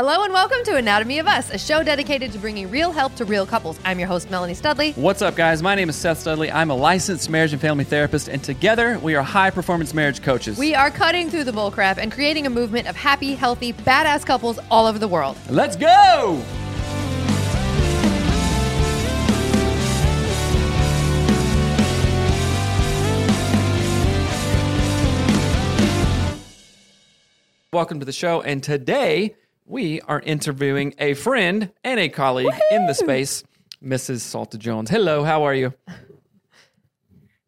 Hello and welcome to Anatomy of Us, a show dedicated to bringing real help to real couples. I'm your host, Melanie Studley. What's up, guys? My name is Seth Studley. I'm a licensed marriage and family therapist, and together we are high performance marriage coaches. We are cutting through the bullcrap and creating a movement of happy, healthy, badass couples all over the world. Let's go! Welcome to the show, and today we are interviewing a friend and a colleague in the space, Mrs. Salta Jones. Hello, how are you?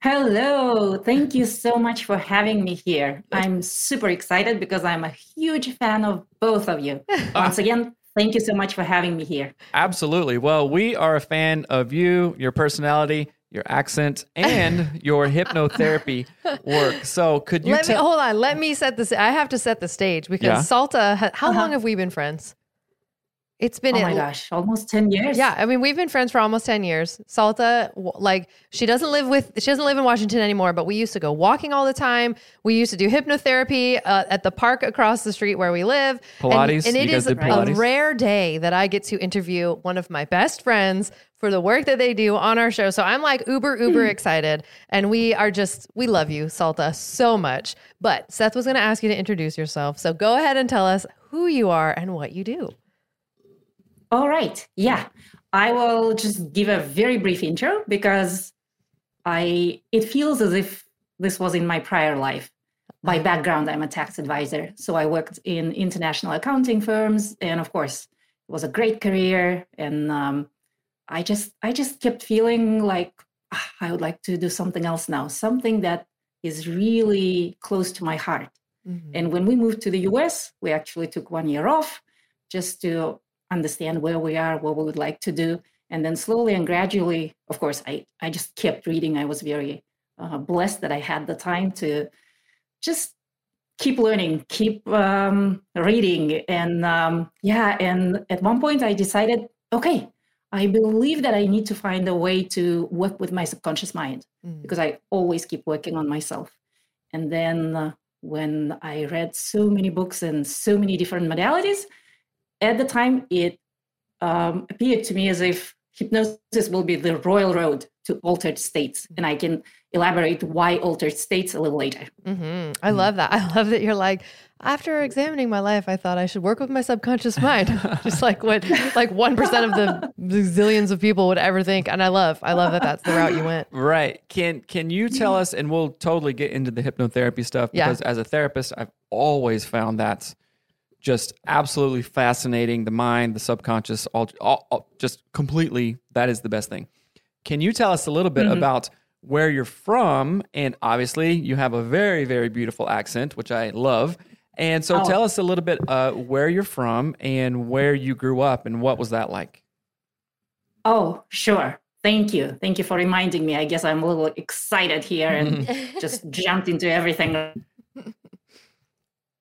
Hello. Thank you so much for having me here. I'm super excited because I'm a huge fan of both of you. Once again, thank you so much for having me here. Absolutely. Well, we are a fan of you, your personality, your accent, and your hypnotherapy work. So, could you Let me hold on. Let me set this. I have to set the stage because Yeah. Salta. ha- How uh-huh. long have we been friends? It's been Oh at- my gosh, almost 10 years. Yeah, I mean we've been friends for almost ten years. Salta, like she doesn't live with she doesn't live in Washington anymore, but we used to go walking all the time. We used to do hypnotherapy uh, at the park across the street where we live. And- Pilates? and, You it guys is did a rare day that I get to interview one of my best friends for the work that they do on our show. So I'm like uber uber excited, and we are just we love you, Salta, so much. But Seth was going to ask you to introduce yourself, so go ahead and tell us who you are and what you do. All right. Yeah. I will just give a very brief intro because I it feels as if this was in my prior life. By background, I'm a tax advisor. So I worked in international accounting firms and of course it was a great career. And um, I just I just kept feeling like "Ah, I would like to do something else now, something that is really close to my heart. And when we moved to the US, we actually took one year off just to understand where we are, what we would like to do. And then slowly and gradually, of course, I, I just kept reading. I was very uh, blessed that I had the time to just keep learning, keep um, reading. And um, yeah, and at one point I decided, okay, I believe that I need to find a way to work with my subconscious mind because I always keep working on myself. And then uh, when I read so many books and so many different modalities, at the time it um, appeared to me as if hypnosis will be the royal road to altered states. And I can elaborate why altered states a little later. hmm I love that. I love that you're like, after examining my life, I thought I should work with my subconscious mind. Just like what, like 1% of the zillions of people would ever think. And I love, I love that that's the route you went. Right. Can can you tell us and we'll totally get into the hypnotherapy stuff Yeah. because as a therapist I've always found that just absolutely fascinating the mind, the subconscious, all, all, all- just completely that is the best thing. Can you tell us a little bit about where you're from and obviously you have a very very beautiful accent which I love. And so Oh. tell us a little bit uh, where you're from and where you grew up and what was that like? Oh, sure. Thank you. Thank you for reminding me. I guess I'm a little excited here and just jumped into everything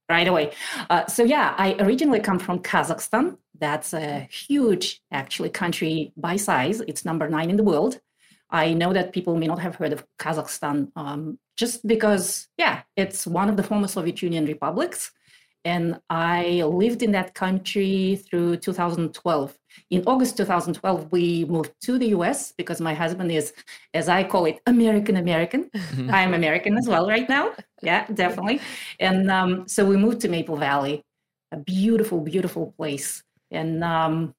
right away. Uh, so, yeah, I originally come from Kazakhstan. That's a huge, actually, country by size. It's number nine in the world. I know that people may not have heard of Kazakhstan um, just because, yeah, it's one of the former Soviet Union republics. And I lived in that country through 2012. In August 2012, we moved to the US because my husband is, as I call it, American American. I'm American as well right now. Yeah, definitely. And um, so we moved to Maple Valley, a beautiful, beautiful place. And um,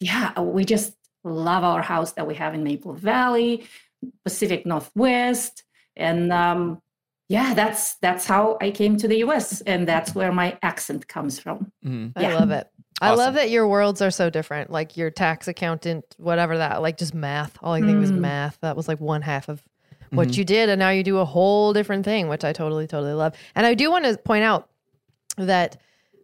yeah, we just love our house that we have in Maple Valley, Pacific Northwest. And um, yeah, that's that's how I came to the US, and that's where my accent comes from. Mhm. I love it. I love that your worlds are so different. Like your tax accountant, whatever that, like just math. All I think was Mm. math. That was like one half of what Mhm. you did. And now you do a whole different thing, which I totally, totally love. And I do want to point out that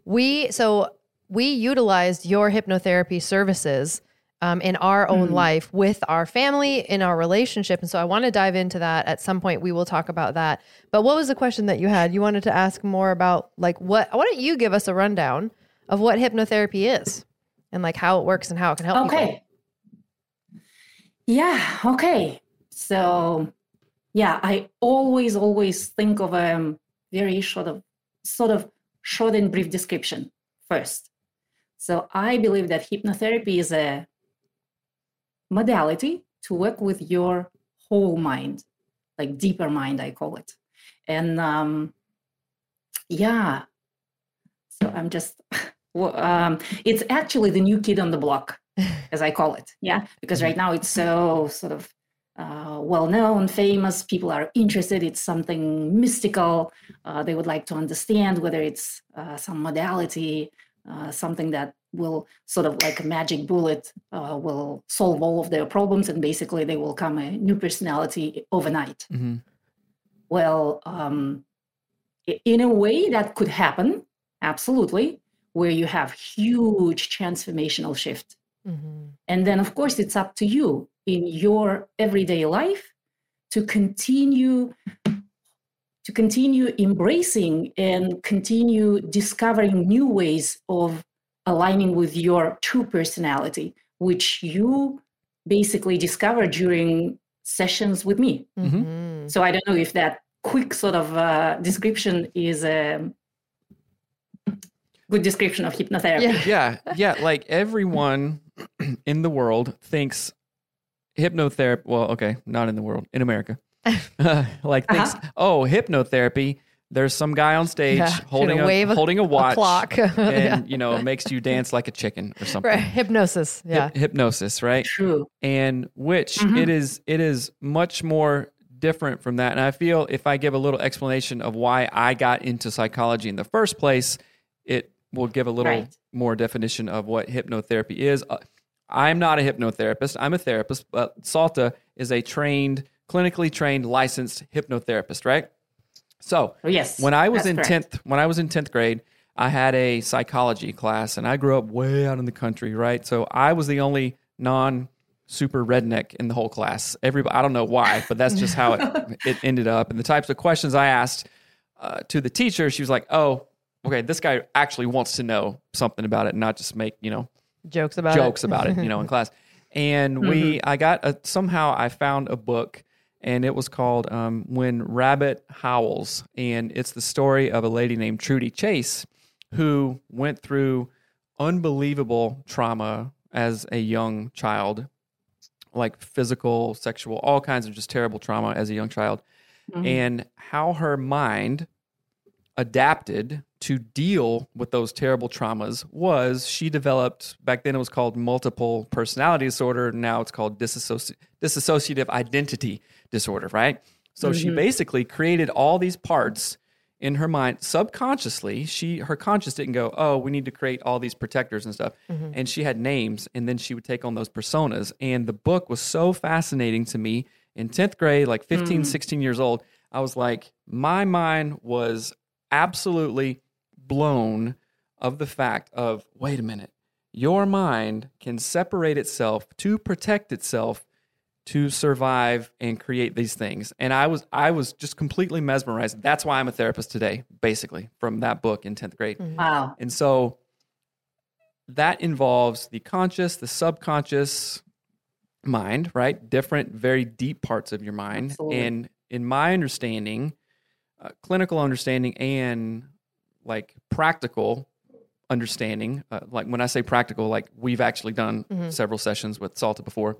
we, so we utilized your hypnotherapy services um, in our own Mm. life with our family, in our relationship. And so I want to dive into that at some point. We will talk about that. But what was the question that you had? You wanted to ask more about like what? Why don't you give us a rundown of what hypnotherapy is and like how it works and how it can help people? Okay. Yeah. Okay. So, yeah, I always, always think of a very short of, sort of short and brief description first. So, I believe that hypnotherapy is a modality to work with your whole mind, like deeper mind, I call it. And um, yeah, so I'm just, well, um, it's actually the new kid on the block as I call it. Yeah, because right now it's so sort of uh, well known, famous. People are interested. It's something mystical. Uh, they would like to understand whether it's uh, some modality, uh, something that will sort of like a magic bullet uh, will solve all of their problems, and basically they will come a new personality overnight. Mm-hmm. Well, um, in a way that could happen, absolutely, where you have huge transformational shift. Mhm. And then, of course, it's up to you in your everyday life to continue to continue embracing and continue discovering new ways of aligning with your true personality, which you basically discover during sessions with me. Mhm. Mhm. So I don't know if that quick sort of uh, description is a good description of hypnotherapy. Yeah. yeah, yeah. Like everyone in the world thinks hypnotherapy. Well, okay, not in the world, in America. like thinks, Uh-huh. oh, hypnotherapy. There's some guy on stage Yeah, holding a, wave a- holding a watch, clock. and Yeah. you know makes you dance like a chicken or something. Right. Hypnosis. Yeah. Hyp- hypnosis, right? True. and which Mhm. it is it is much more different from that and i feel if i give a little explanation of why i got into psychology in the first place it will give a little Right. more definition of what hypnotherapy is uh, i'm not a hypnotherapist i'm a therapist but salta is a trained clinically trained licensed hypnotherapist right so Oh, yes. when I was that's in correct. tenth, when I was in tenth grade, I had a psychology class, and I grew up way out in the country, right? So I was the only non super redneck in the whole class. Everybody, I don't know why, but that's just how it, it ended up. And the types of questions I asked uh, to the teacher, she was like, "Oh, okay, this guy actually wants to know something about it, and not just make you know Jokes about jokes it. about it, you know, in class. And Mm-hmm. we, I got a, somehow I found a book, and it was called um, "When Rabbit Howls," and it's the story of a lady named Truddi Chase who went through unbelievable trauma as a young child, like physical, sexual, all kinds of just terrible trauma as a young child, Mhm. and how her mind adapted to deal with those terrible traumas was she developed back then it was called multiple personality disorder now it's called disassoci- dissociative identity disorder right? So she mm-hmm. basically created all these parts in her mind subconsciously she her conscious didn't go oh we need to create all these protectors and stuff mm-hmm. and she had names and then she would take on those personas and the book was so fascinating to me. In 10th grade like 15 mm. 16 years old i was like my mind was absolutely blown of the fact of wait a minute your mind can separate itself to protect itself to survive and create these things and i was i was just completely mesmerized that's why i'm a therapist today basically from that book in 10th grade Wow. and so that involves the conscious, the subconscious mind, right? Different, very deep parts of your mind. Absolutely. And in my understanding, uh, clinical understanding and like practical understanding, uh, like when I say practical, like we've actually done several sessions with Salta before,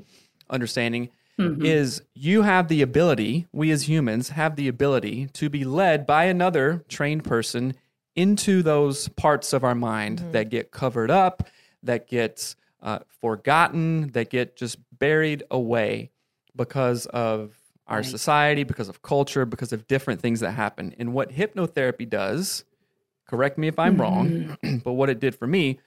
understanding is you have the ability, we as humans have the ability to be led by another trained person into those parts of our mind that get covered up, that gets uh, forgotten, that get just buried away because of our society, because of culture, because of different things that happen. And what hypnotherapy does, correct me if I'm wrong, mm-hmm. but what it did for me,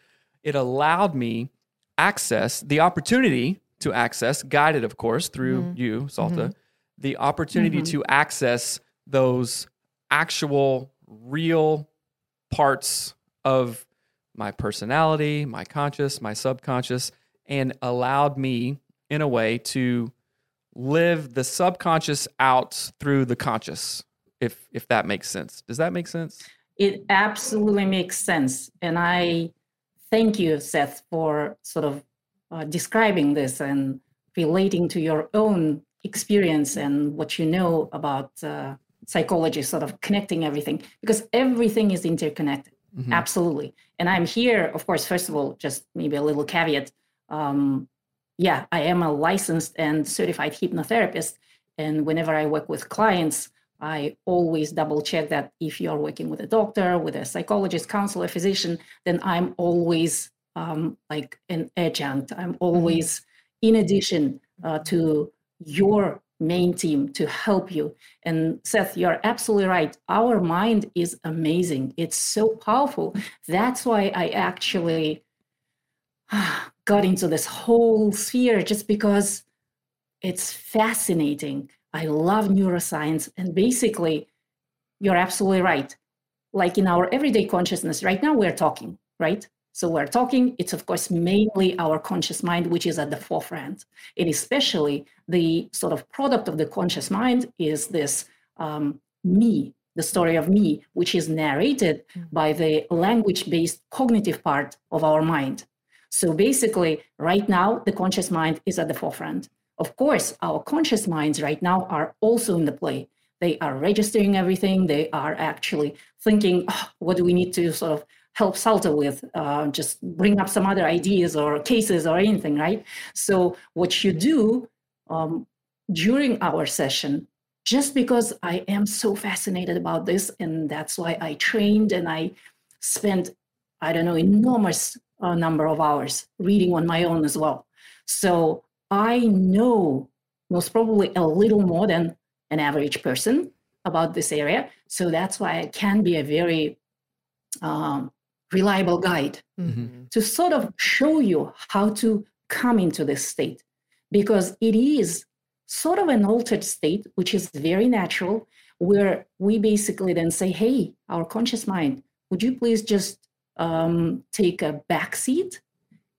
it allowed me access, the opportunity to access, guided, of course, through mm-hmm. you, Salta, mm-hmm. the opportunity to access those actual, real parts of my personality, my conscious, my subconscious, and allowed me in a way to live the subconscious out through the conscious if if that makes sense. Does that make sense it absolutely makes sense and i thank you seth for sort of uh, describing this and relating to your own experience and what you know about uh, psychology sort of connecting everything because everything is interconnected mm-hmm. absolutely and i'm here of course first of all just maybe a little caveat um, yeah, I am a licensed and certified hypnotherapist. And whenever I work with clients, I always double check that if you're working with a doctor, with a psychologist, counselor, physician, then I'm always um, like an adjunct. I'm mm-hmm. always in addition uh, to your main team to help you. And Seth, you're absolutely right. Our mind is amazing. It's so powerful. That's why I actually got into this whole sphere just because it's fascinating. I love neuroscience. And basically, you're absolutely right. Like in our everyday consciousness, right now we're talking, right? So we're talking, it's of course mainly our conscious mind, which is at the forefront. And especially the sort of product of the conscious mind is this um, me, the story of me, which is narrated mm. by the language based cognitive part of our mind. So basically, right now, the conscious mind is at the forefront. Of course, our conscious minds right now are also in the play. They are registering everything. They are actually thinking, oh, what do we need to sort of help Salta with? Uh, just bring up some other ideas or cases or anything, right? So, what you do um, during our session, just because I am so fascinated about this, and that's why I trained and I spent, I don't know, enormous a number of hours reading on my own as well. So I know most probably a little more than an average person about this area. So that's why I can be a very um, reliable guide mm-hmm. to sort of show you how to come into this state because it is sort of an altered state, which is very natural, where we basically then say, hey, our conscious mind, would you please just um, take a back seat.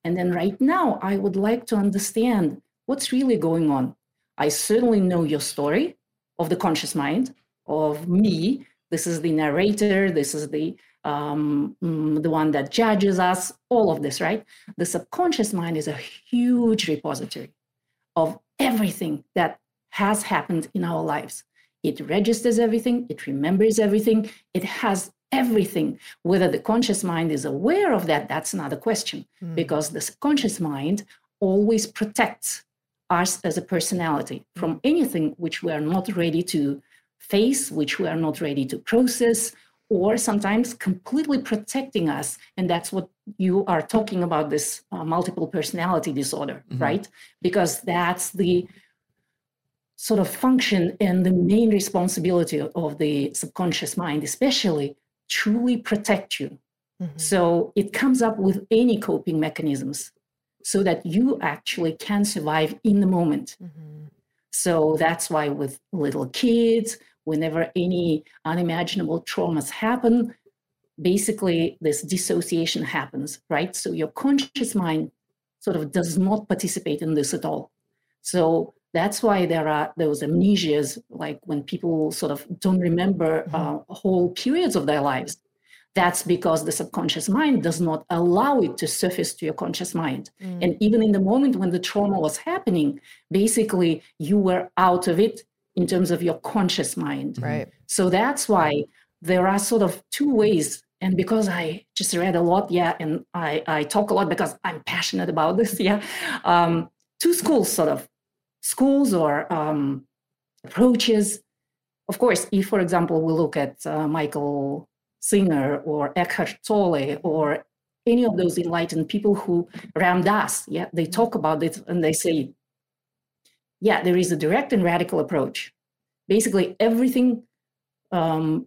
And then right now, I would like to understand what's really going on. I certainly know your story of the conscious mind, of me. This is the narrator, this is the um, mm, the one that judges us, all of this, right? The subconscious mind is a huge repository of everything that has happened in our lives. It registers everything, it remembers everything, it has everything. Whether the conscious mind is aware of that, that's another question, mm. because the subconscious mind always protects us as a personality mm. from anything which we are not ready to face, which we are not ready to process, or sometimes completely protecting us. And that's what you are talking about this uh, multiple personality disorder, mm-hmm. right? Because that's the sort of function and the main responsibility of the subconscious mind, especially truly protect you. Mm-hmm. So it comes up with any coping mechanisms so that you actually can survive in the moment. Mm-hmm. So that's why with little kids, whenever any unimaginable traumas happen, basically this dissociation happens, right? So your conscious mind sort of does not participate in this at all. So that's why there are those amnesias, like when people sort of don't remember mm-hmm. uh, whole periods of their lives. That's because the subconscious mind does not allow it to surface to your conscious mind. Mm. And even in the moment when the trauma was happening, basically you were out of it in terms of your conscious mind. Right. So that's why there are sort of two ways and because i just read a lot yeah and i, I talk a lot because i'm passionate about this yeah um, two schools sort of schools or um, approaches. Of course, if, for example, we look at uh, Michael Singer or Eckhart Tolle or any of those enlightened people who Ram Dass, yeah, they talk about it and they say, yeah, there is a direct and radical approach. Basically, everything um,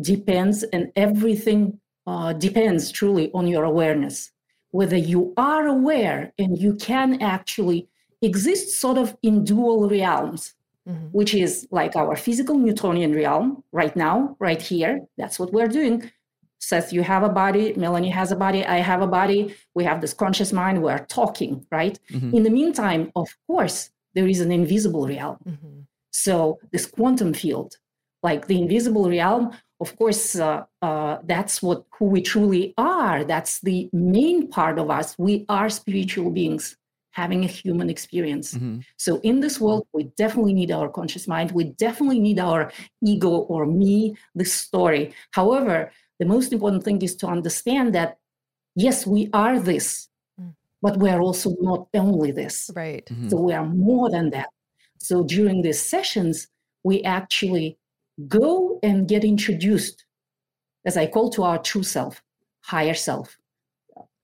depends and everything uh, depends truly on your awareness. Whether you are aware and you can actually exists sort of in dual realms, mm-hmm. which is like our physical Newtonian realm right now, right here. That's what we're doing. Seth, you have a body, Melanie has a body, I have a body, we have this conscious mind, we are talking, right? Mhm. In the meantime, of course, there is an invisible realm. Mhm. So, this quantum field, like the invisible realm, of course, uh, uh, that's what who we truly are. That's the main part of us. We are spiritual beings having a human experience. Mhm. So in this world, we definitely need our conscious mind. We definitely need our ego or me, the story. However, the most important thing is to understand that, yes, we are this, Mm. but we are also not only this. Right. Mhm. So we are more than that. So during these sessions, we actually go and get introduced, as I call to our true self, higher self,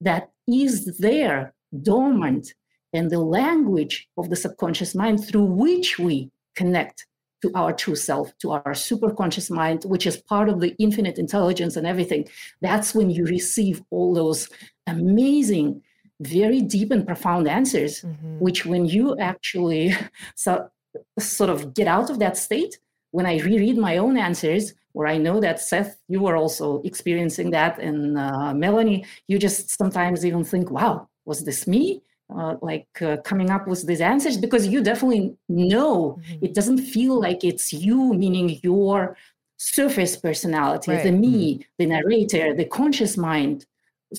that is there, dormant, and the language of the subconscious mind through which we connect to our true self, to our superconscious mind, which is part of the infinite intelligence and everything. That's when you receive all those amazing, very deep and profound answers Mhm. which when you actually so, sort of get out of that state when i reread my own answers where i know that seth you were also experiencing that and uh, melanie you just sometimes even think wow was this me uh, like uh, coming up with these answers because you definitely know Mhm. it doesn't feel like it's you meaning your surface personality the Right. me the narrator the conscious mind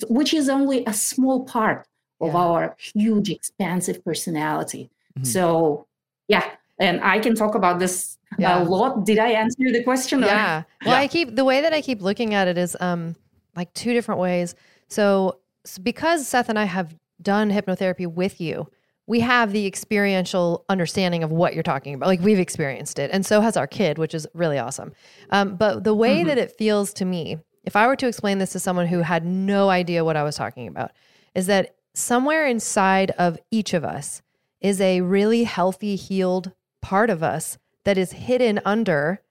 which is only a small part of Yeah. our huge expansive personality Mhm. so yeah and i can talk about this Yeah. a lot did i answer the question or- Yeah. Well, I keep the way that I keep looking at it is um like two different ways. So s- because Seth and I have done hypnotherapy with you, we have the experiential understanding of what you're talking about. Like we've experienced it, and so has our kid, which is really awesome. Um, but the way that it feels to me, if I were to explain this to someone who had no idea what I was talking about, is that somewhere inside of each of us is a really healthy, healed part of us that is hidden under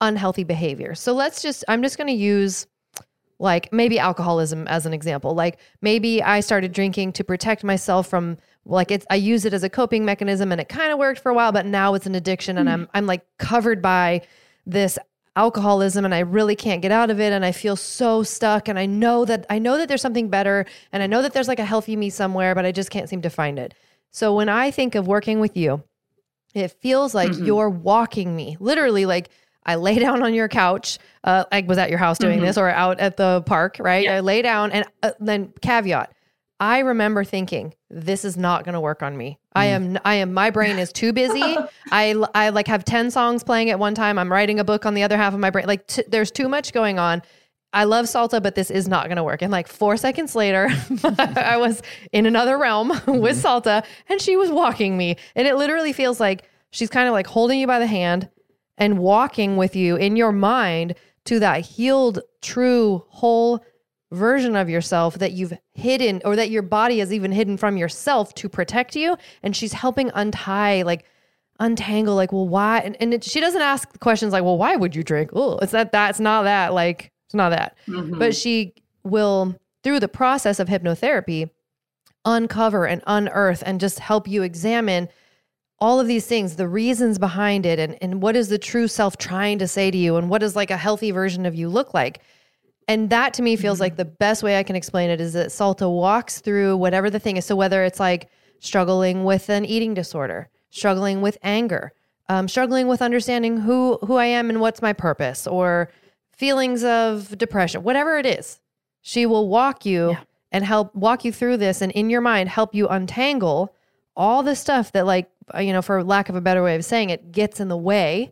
unhealthy behavior. So let's just, I'm just going to use like maybe alcoholism as an example. Like maybe I started drinking to protect myself from like it's I use it as a coping mechanism and it kind of worked for a while but now it's an addiction and I'm I'm like covered by this alcoholism and I really can't get out of it and I feel so stuck and I know that I know that there's something better and I know that there's like a healthy me somewhere but I just can't seem to find it. So when I think of working with you, it feels like Mhm. you're walking me literally like I lay down on your couch. Uh, I was at your house doing Mhm. this or out at the park, right? Yeah. I lay down and uh, then caveat. I remember thinking this is not going to work on me. I am I am my brain is too busy. I I like have 10 songs playing at one time. I'm writing a book on the other half of my brain. Like t- there's too much going on. I love Salta, but this is not going to work. And like four seconds later, I was in another realm with Salta and she was walking me. And it literally feels like she's kind of like holding you by the hand and walking with you in your mind to that healed, true, whole version of yourself that you've hidden or that your body has even hidden from yourself to protect you. And she's helping untie, like, untangle, like, well, why? And, and it, she doesn't ask questions like, well, why would you drink? Oh, it's that, that's not that. Like, it's not that Mhm. but she will through the process of hypnotherapy uncover and unearth and just help you examine all of these things the reasons behind it and, and what is the true self trying to say to you and what does like a healthy version of you look like? And that to me feels like the best way i can explain it is that salta walks through whatever the thing is. So whether it's like struggling with an eating disorder struggling with anger um, struggling with understanding who who i am and what's my purpose or feelings of depression whatever it is she will walk you Yeah. and help walk you through this and in your mind help you untangle all the stuff that like uh, you know for lack of a better way of saying it gets in the way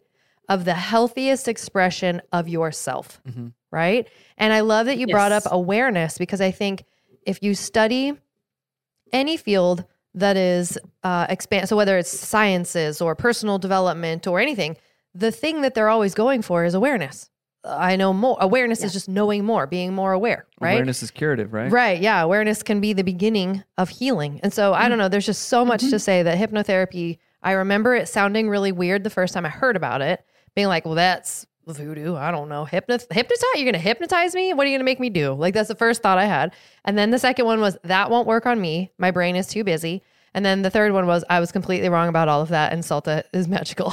of the healthiest expression of yourself Mhm. right? And i love that you brought up awareness because i think if you study any field that is uh, expand so whether it's sciences or personal development or anything the thing that they're always going for is awareness i know more awareness Yeah. is just knowing more being more aware right Awareness is curative, right? Right. Yeah. Awareness can be the beginning of healing. And so I mm. don't know. There's just so much to mm-hmm. say that hypnotherapy, I remember it sounding really weird the first time I heard about it, being like, well, that's voodoo. I don't know. Hypnotize, hypnotize? You're going to hypnotize me? What are you going to make me do? Like, that's the first thought I had. And then the second one was, that won't work on me. My brain is too busy. And then the third one was I was completely wrong about all of that, and Salta is magical.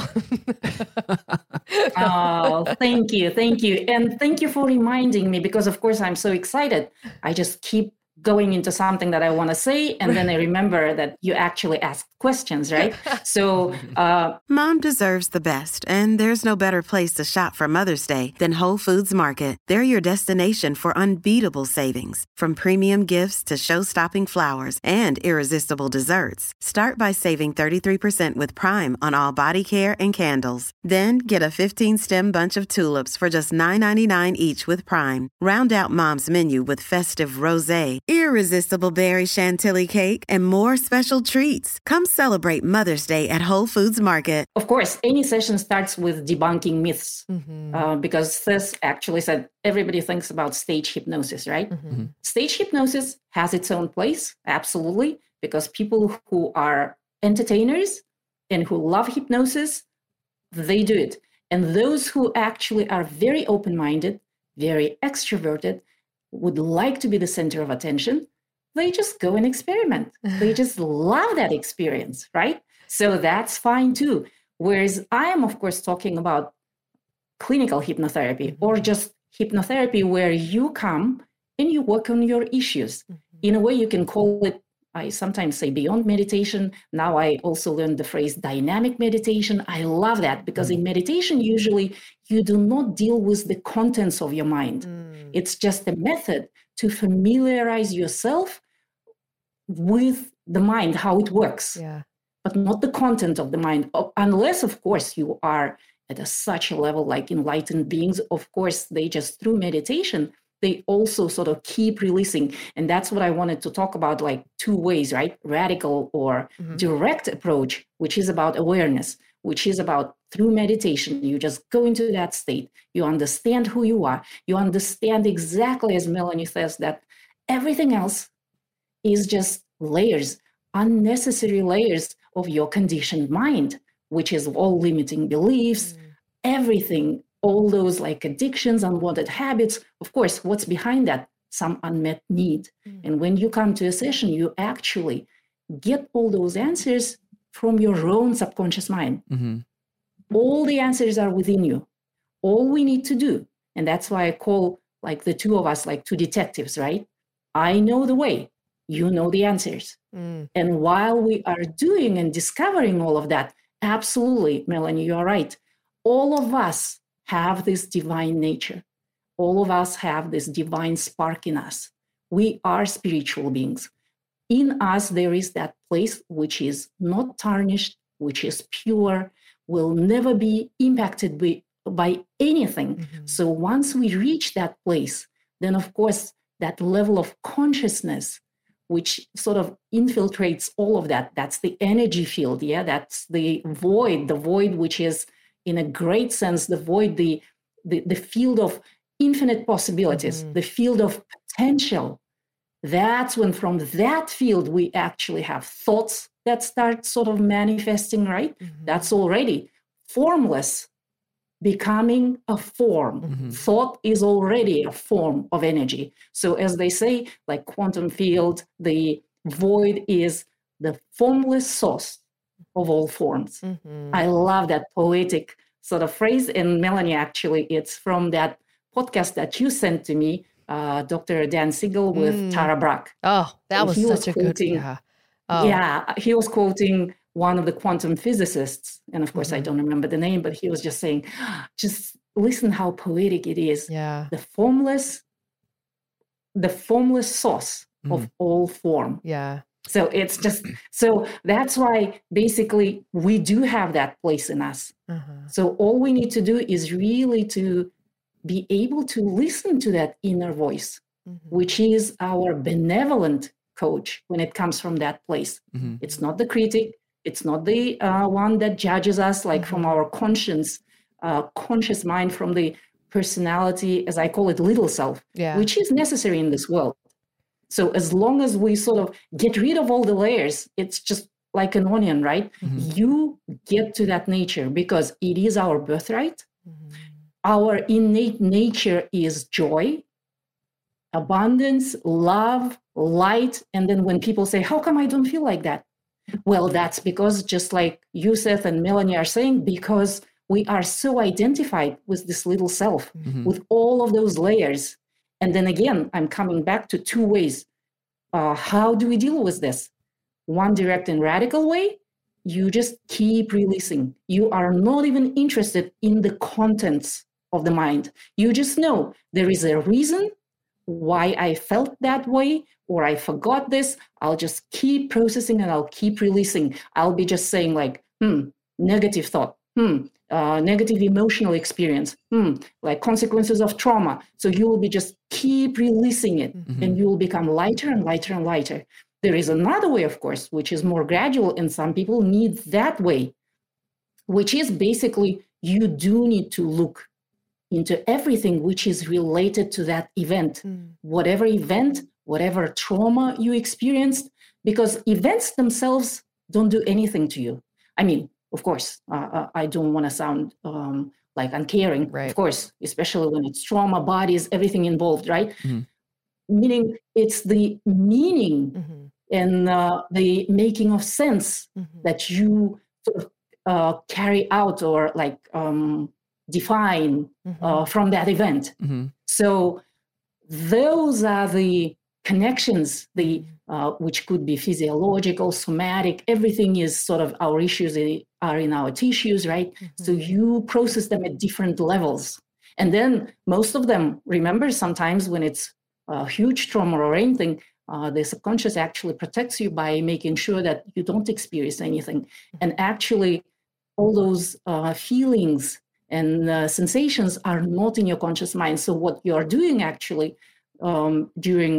oh, thank you. Thank you. And thank you for reminding me because, of course, I'm so excited. I just keep going into something that I want to say, and then I remember that you actually asked questions, right? So, uh, mom deserves the best, and there's no better place to shop for Mother's Day than Whole Foods Market. They're your destination for unbeatable savings, from premium gifts to show-stopping flowers and irresistible desserts. Start by saving 33% with Prime on all body care and candles. Then get a 15-stem bunch of tulips for just $9.99 each with Prime. Round out Mom's menu with festive rosé irresistible berry chantilly cake, and more special treats. Come celebrate Mother's Day at Whole Foods Market. Of course, any session starts with debunking myths mm-hmm. uh, because this actually said everybody thinks about stage hypnosis, right? Mm-hmm. mm-hmm. Stage hypnosis has its own place, absolutely, because people who are entertainers and who love hypnosis, they do it. And those who actually are very open minded, very extroverted, would like to be the center of attention, they just go and experiment. they just love that experience, right? So that's fine too. Whereas I am, of course, talking about clinical hypnotherapy or mm-hmm. just hypnotherapy where you come and you work on your issues. Mm-hmm. In a way, you can call it I sometimes say beyond meditation. Now I also learned the phrase dynamic meditation. I love that because mm. in meditation, usually you do not deal with the contents of your mind. Mm. It's just a method to familiarize yourself with the mind, how it works, yeah. but not the content of the mind. Unless, of course, you are at a, such a level like enlightened beings. Of course, they just through meditation they also sort of keep releasing and that's what i wanted to talk about like two ways right radical or mm-hmm. direct approach which is about awareness which is about through meditation you just go into that state you understand who you are you understand exactly as melanie says that everything else is just layers unnecessary layers of your conditioned mind which is all limiting beliefs mm. everything all those like addictions, unwanted habits. Of course, what's behind that? Some unmet need. Mm. And when you come to a session, you actually get all those answers from your own subconscious mind. Mm-hmm. All the answers are within you. All we need to do, and that's why I call like the two of us like two detectives, right? I know the way, you know the answers. Mm. And while we are doing and discovering all of that, absolutely, Melanie, you are right. All of us have this divine nature. All of us have this divine spark in us. We are spiritual beings. In us, there is that place which is not tarnished, which is pure, will never be impacted by, by anything. Mm-hmm. So once we reach that place, then of course, that level of consciousness, which sort of infiltrates all of that, that's the energy field. Yeah, that's the void, the void which is in a great sense the void the the, the field of infinite possibilities mm-hmm. the field of potential that's when from that field we actually have thoughts that start sort of manifesting right mm-hmm. that's already formless becoming a form mm-hmm. thought is already a form of energy so as they say like quantum field the void is the formless source of all forms. Mm-hmm. I love that poetic sort of phrase. And Melanie, actually, it's from that podcast that you sent to me, uh, Dr. Dan Siegel with mm. Tara Brach. Oh, that was such was a quoting, good. Yeah. Oh. yeah, he was quoting one of the quantum physicists, and of course, mm-hmm. I don't remember the name, but he was just saying, just listen how poetic it is. Yeah, the formless, the formless source mm. of all form. Yeah, so it's just so that's why basically we do have that place in us. Uh-huh. So all we need to do is really to be able to listen to that inner voice, mm-hmm. which is our benevolent coach when it comes from that place. Mm-hmm. It's not the critic. It's not the uh, one that judges us like mm-hmm. from our conscience, uh, conscious mind, from the personality, as I call it, little self, yeah. which is necessary in this world. So as long as we sort of get rid of all the layers, it's just like an onion, right? Mm-hmm. You get to that nature because it is our birthright. Mm-hmm. Our innate nature is joy, abundance, love, light. And then when people say, How come I don't feel like that? Well, that's because, just like Yusef and Melanie are saying, because we are so identified with this little self, Mhm. with all of those layers. And then again, I'm coming back to two ways. Uh, how do we deal with this? One direct and radical way, you just keep releasing. You are not even interested in the contents of the mind. You just know there is a reason why I felt that way or I forgot this. I'll just keep processing and I'll keep releasing. I'll be just saying, like, hmm, negative thought, hmm, uh, negative emotional experience, hmm, like consequences of trauma. So you will be just keep releasing it Mhm. and you will become lighter and lighter and lighter. There is another way, of course, which is more gradual, and some people need that way, which is basically you do need to look into everything which is related to that event, Mm. whatever event, whatever trauma you experienced, because events themselves don't do anything to you. I mean, of course, uh, uh, I don't want to sound um, like uncaring, Right. of course, especially when it's trauma, bodies, everything involved, right? Mhm. Meaning it's the meaning Mhm. and uh, the making of sense Mhm. that you sort of uh, carry out or like um, define uh, from that event. Mhm. So those are the connections, the uh, which could be physiological, somatic. Everything is sort of our issues i- are in our tissues, right? So Mhm. you process them at different levels, and then most of them. Remember, sometimes when it's a huge trauma or anything, uh, the subconscious actually protects you by making sure that you don't experience anything, and actually, all those uh, feelings and uh, sensations are not in your conscious mind. So what you are doing actually um, during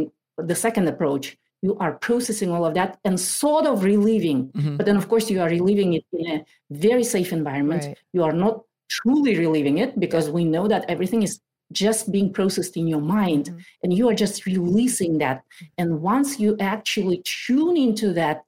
the second approach, you are processing all of that and sort of relieving. Mhm. But then, of course, you are relieving it in a very safe environment. Right. You are not truly relieving it because we know that everything is just being processed in your mind Mhm. and you are just releasing that. And once you actually tune into that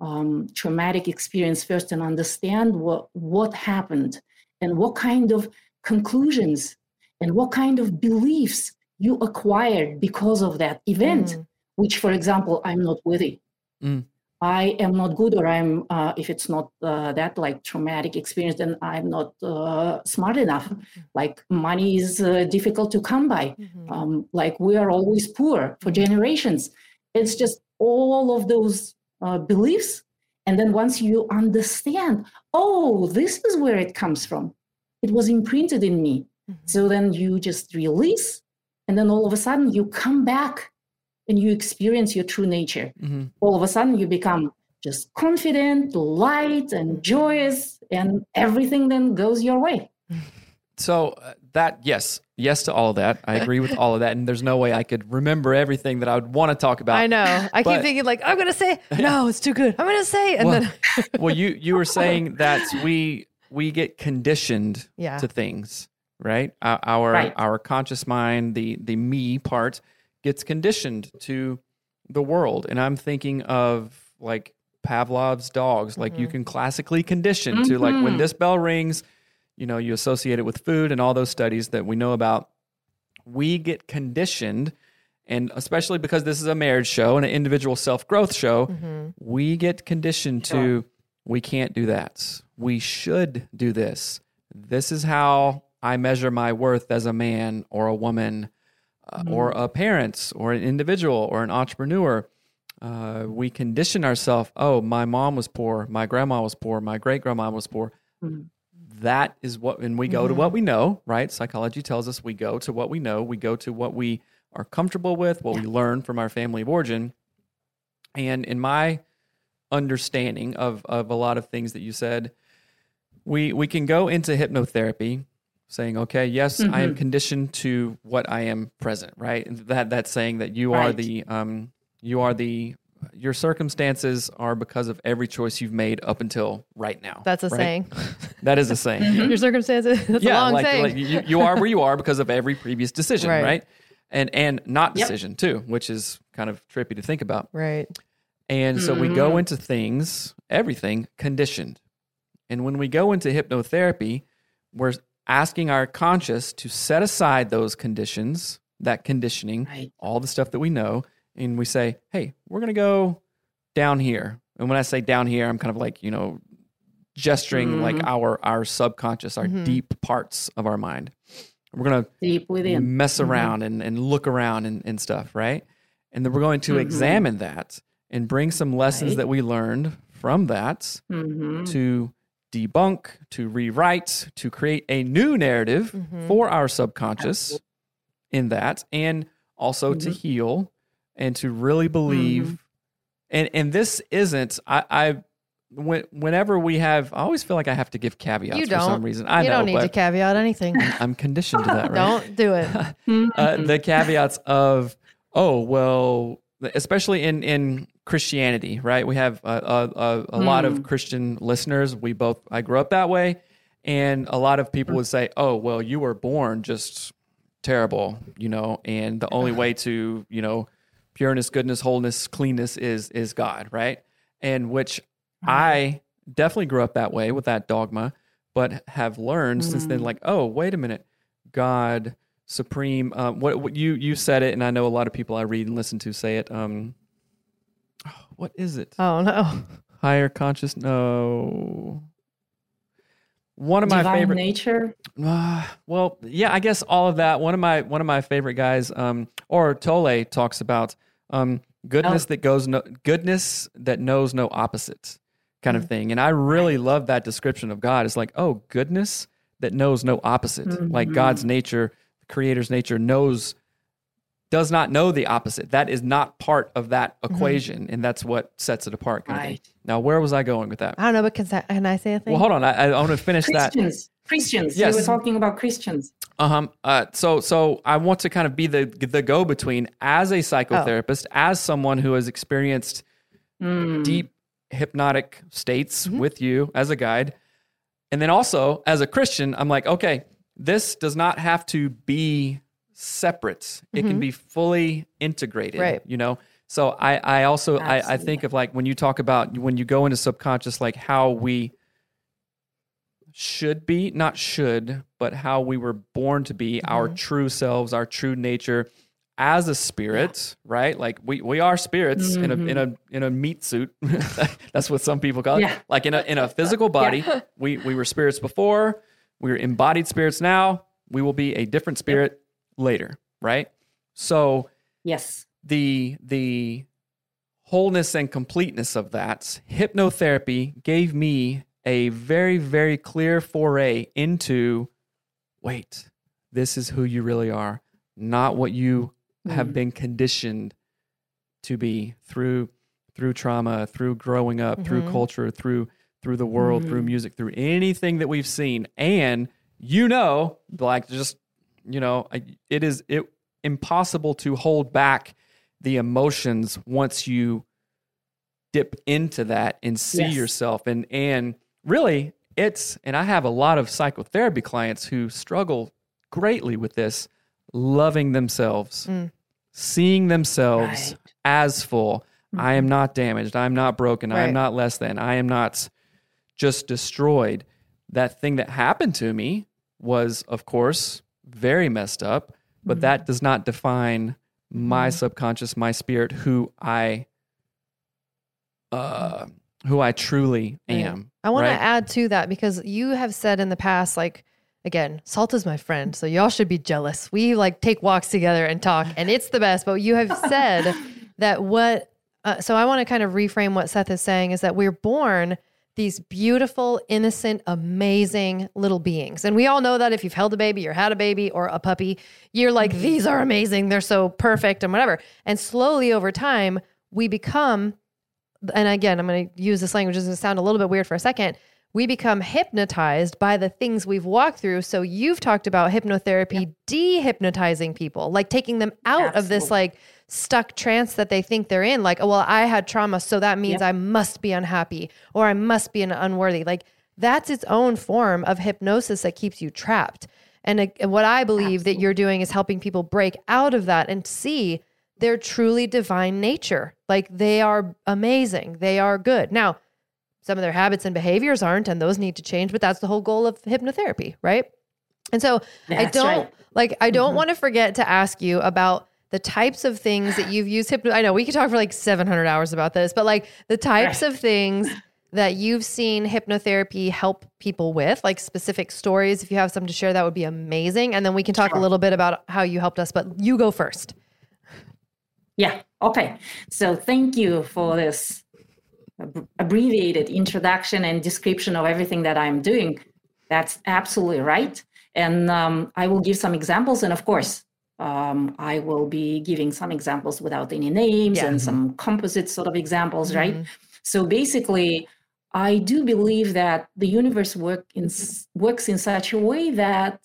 um, traumatic experience first and understand what, what happened and what kind of conclusions and what kind of beliefs you acquired because of that event, Mm. Which, for example, I'm not worthy. Mm. I am not good, or I'm, uh, if it's not uh, that like traumatic experience, then I'm not uh, smart enough. Like money is uh, difficult to come by. Mhm. Um, like we are always poor for generations. It's just all of those uh, beliefs. And then once you understand, oh, this is where it comes from, it was imprinted in me. Mhm. So then you just release, and then all of a sudden you come back and you experience your true nature. Mhm. All of a sudden you become just confident, light, and joyous, and everything then goes your way. So uh, that yes, yes to all of that. I agree with all of that, and there's no way I could remember everything that I would want to talk about. I know. I keep thinking like I'm gonna say no, it's too good. I'm gonna say, and Well, then well, you you were saying that we we get conditioned Yeah. to things, right? Our our, Right. our conscious mind, the the me part, gets conditioned to the world, and I'm thinking of like Pavlov's dogs. Like you can classically condition to like when Mhm. this bell rings, you know, you associate it with food and all those studies that we know about. We get conditioned. And especially because this is a marriage show and an individual self growth show, Mm-hmm. we get conditioned to we can't do that. We should do this. This is how I measure my worth as a man or a woman uh, or a parent or an individual or an entrepreneur. Uh, we condition ourselves. Oh, my mom was poor. My grandma was poor. My great grandma was poor. Mhm. That is what, and we go to what we know, right? Psychology tells us we go to what we know. We go to what we are comfortable with, what we learn from our family of origin. And in my understanding of of a lot of things that you said, we we can go into hypnotherapy saying, okay, yes, I am Mhm. conditioned to what I am present, right? And that that's saying that you are the um you are the your circumstances are because of every choice you've made up until right now. that's a right? saying. That is a saying. Your circumstances. That's a long like, saying. like you, you are where you are because of every previous decision, Right. right? And and not Yep. decision too, which is kind of trippy to think about. right. And so we go Mhm. into things, everything conditioned. And when we go into hypnotherapy, we're asking our conscious to set aside those conditions, that conditioning, Right. all the stuff that we know, and we say, hey, we're going to go down here. and when I say down here, I'm kind of like you know gesturing like mm-hmm. our our subconscious, our mm-hmm. deep parts of our mind. We're gonna Deep within. mess mm-hmm. around and, and look around and, and stuff, right? And then we're going to examine that and bring some lessons Right. that we learned from that hmm to debunk, to rewrite, to create a new narrative Mm-hmm. for our subconscious in that, and also to heal and to really believe. And and this isn't I I when, whenever we have, I always feel like I have to give caveats You for don't. some reason. I you know, don't need to caveat anything. I'm conditioned to that, right? Don't do it. uh, the caveats of oh well especially in in christianity right? We have a, a, a, a lot of christian listeners. We both i grew up that way. And a lot of people would say oh well you were born just terrible you know and the only way to you know pureness goodness wholeness cleanness is is god right? And which i definitely grew up that way with that dogma but have learned since then like oh wait a minute. God supreme um, what, what you you said it and i know a lot of people i read and listen to say it um what is it Oh no. higher conscious no one of my Divine favorite nature. uh, well, yeah, I guess all of that. One of my one of my favorite guys, um, or Tolle talks about um, goodness that goes no goodness that knows no opposite, kind of thing. And I really love that description of God. It's like, oh, goodness that knows no opposite. Like God's nature, the Creator's nature knows does not know the opposite. That is not part of that equation, and that's what sets it apart. Kind of thing. Right. Now, where was I going with that? I don't know, but can, I- can I say a thing? Well, hold on. I, I want to finish that. Christians. Christians. Yes. You were talking about Christians. Uh-huh. Uh So, so I want to kind of be the the go between as a psychotherapist, as someone who has experienced deep hypnotic states with you as a guide, and then also as a Christian, I'm like, okay, this does not have to be separate. It can mm-hmm. be fully integrated. Right. You know. So I I also I, I think of like when you talk about when you go into subconscious, like how we should be, not should, but how we were born to be, our mm-hmm. true selves, our true nature as a spirit, right? Like we, we are spirits in a in mm-hmm. a in a meat suit. That's what some people call it. Yeah. Like in a in a physical body. We we were spirits before, we are embodied spirits now, we will be a different spirit later, right? So Yes. the the wholeness and completeness of that hypnotherapy gave me a very very clear foray into wait this is who you really are not what you have mm-hmm. been conditioned to be through through trauma through growing up through mm-hmm. culture through through the world through mm-hmm. music through anything that we've seen and you know like just you know I- it is it impossible to hold back the emotions once you dip into that and see Yes. yourself. And and really it's and I have a lot of psychotherapy clients who struggle greatly with this loving themselves mm. seeing themselves Right. as full. I am mm-hmm. not damaged. I am not broken. I am not less than. I am not just destroyed. That thing that happened to me was of course very messed up but that does not define my subconscious my spirit who i uh who i truly am I want right? to add to that because you have said in the past, like, again, Salta is my friend, so y'all should be jealous. We like take walks together and talk, and it's the best. But you have said that what, uh, so I want to kind of reframe what Seth is saying is that we're born these beautiful, innocent, amazing little beings. And we all know that if you've held a baby or had a baby or a puppy, you're like, mm-hmm. these are amazing. They're so perfect and whatever. And slowly over time, we become and again, I'm going to use this language. It's going to sound a little bit weird for a second. We become hypnotized by the things we've walked through. So you've talked about hypnotherapy dehypnotizing people, like taking them out of this like stuck trance that they think they're in. Like, oh, well, I had trauma, so that means I must be unhappy or I must be an unworthy. Like that's its own form of hypnosis that keeps you trapped. And uh, what I believe that you're doing is helping people break out of that and see their truly divine nature. Like they are amazing. They are good. Now, some of their habits and behaviors aren't, and those need to change, but that's the whole goal of hypnotherapy, right? And so I don't right. like I don't want to forget to ask you about the types of things that you've used hypno. I know we could talk for like 700 hours about this, but like the types of things that you've seen hypnotherapy help people with, like specific stories. If you have some to share, that would be amazing. And then we can talk a little bit about how you helped us, but you go first. Yeah. Okay. So thank you for this abbreviated introduction and description of everything that I'm doing. That's absolutely right. And um, I will give some examples. And of course, um, I will be giving some examples without any names Yeah. and some composite sort of examples, right? Mhm. So basically, I do believe that the universe work in, works in such a way that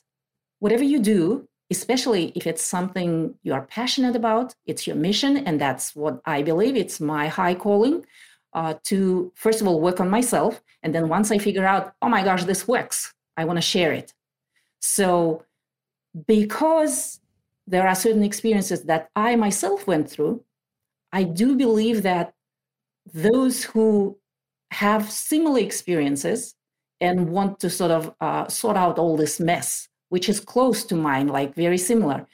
whatever you do, especially if it's something you are passionate about, it's your mission, and that's what I believe. It's my high calling uh, to first of all work on myself, and then once I figure out, oh my gosh, this works, I want to share it. So because there are certain experiences that I myself went through, I do believe that those who have similar experiences and want to sort of uh, sort out all this mess, which is close to mine, like very similar,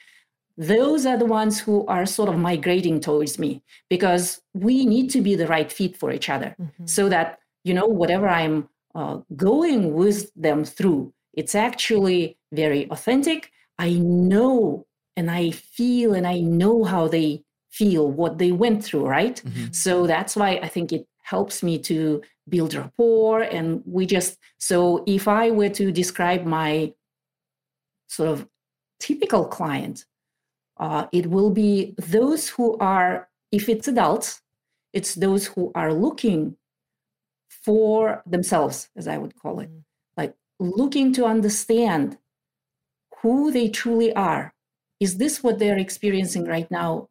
those are the ones who are sort of migrating towards me because we need to be the right fit for each other Mhm. so that you know whatever i'm uh, going with them through it's actually very authentic i know and i feel and i know how they feel what they went through right Mhm. so that's why i think it helps me to build rapport and we just so if i were to describe my sort of typical client uh, it will be those who are if it's adults it's those who are looking for themselves as i would call it Mhm. like looking to understand who they truly are is this what they're experiencing right now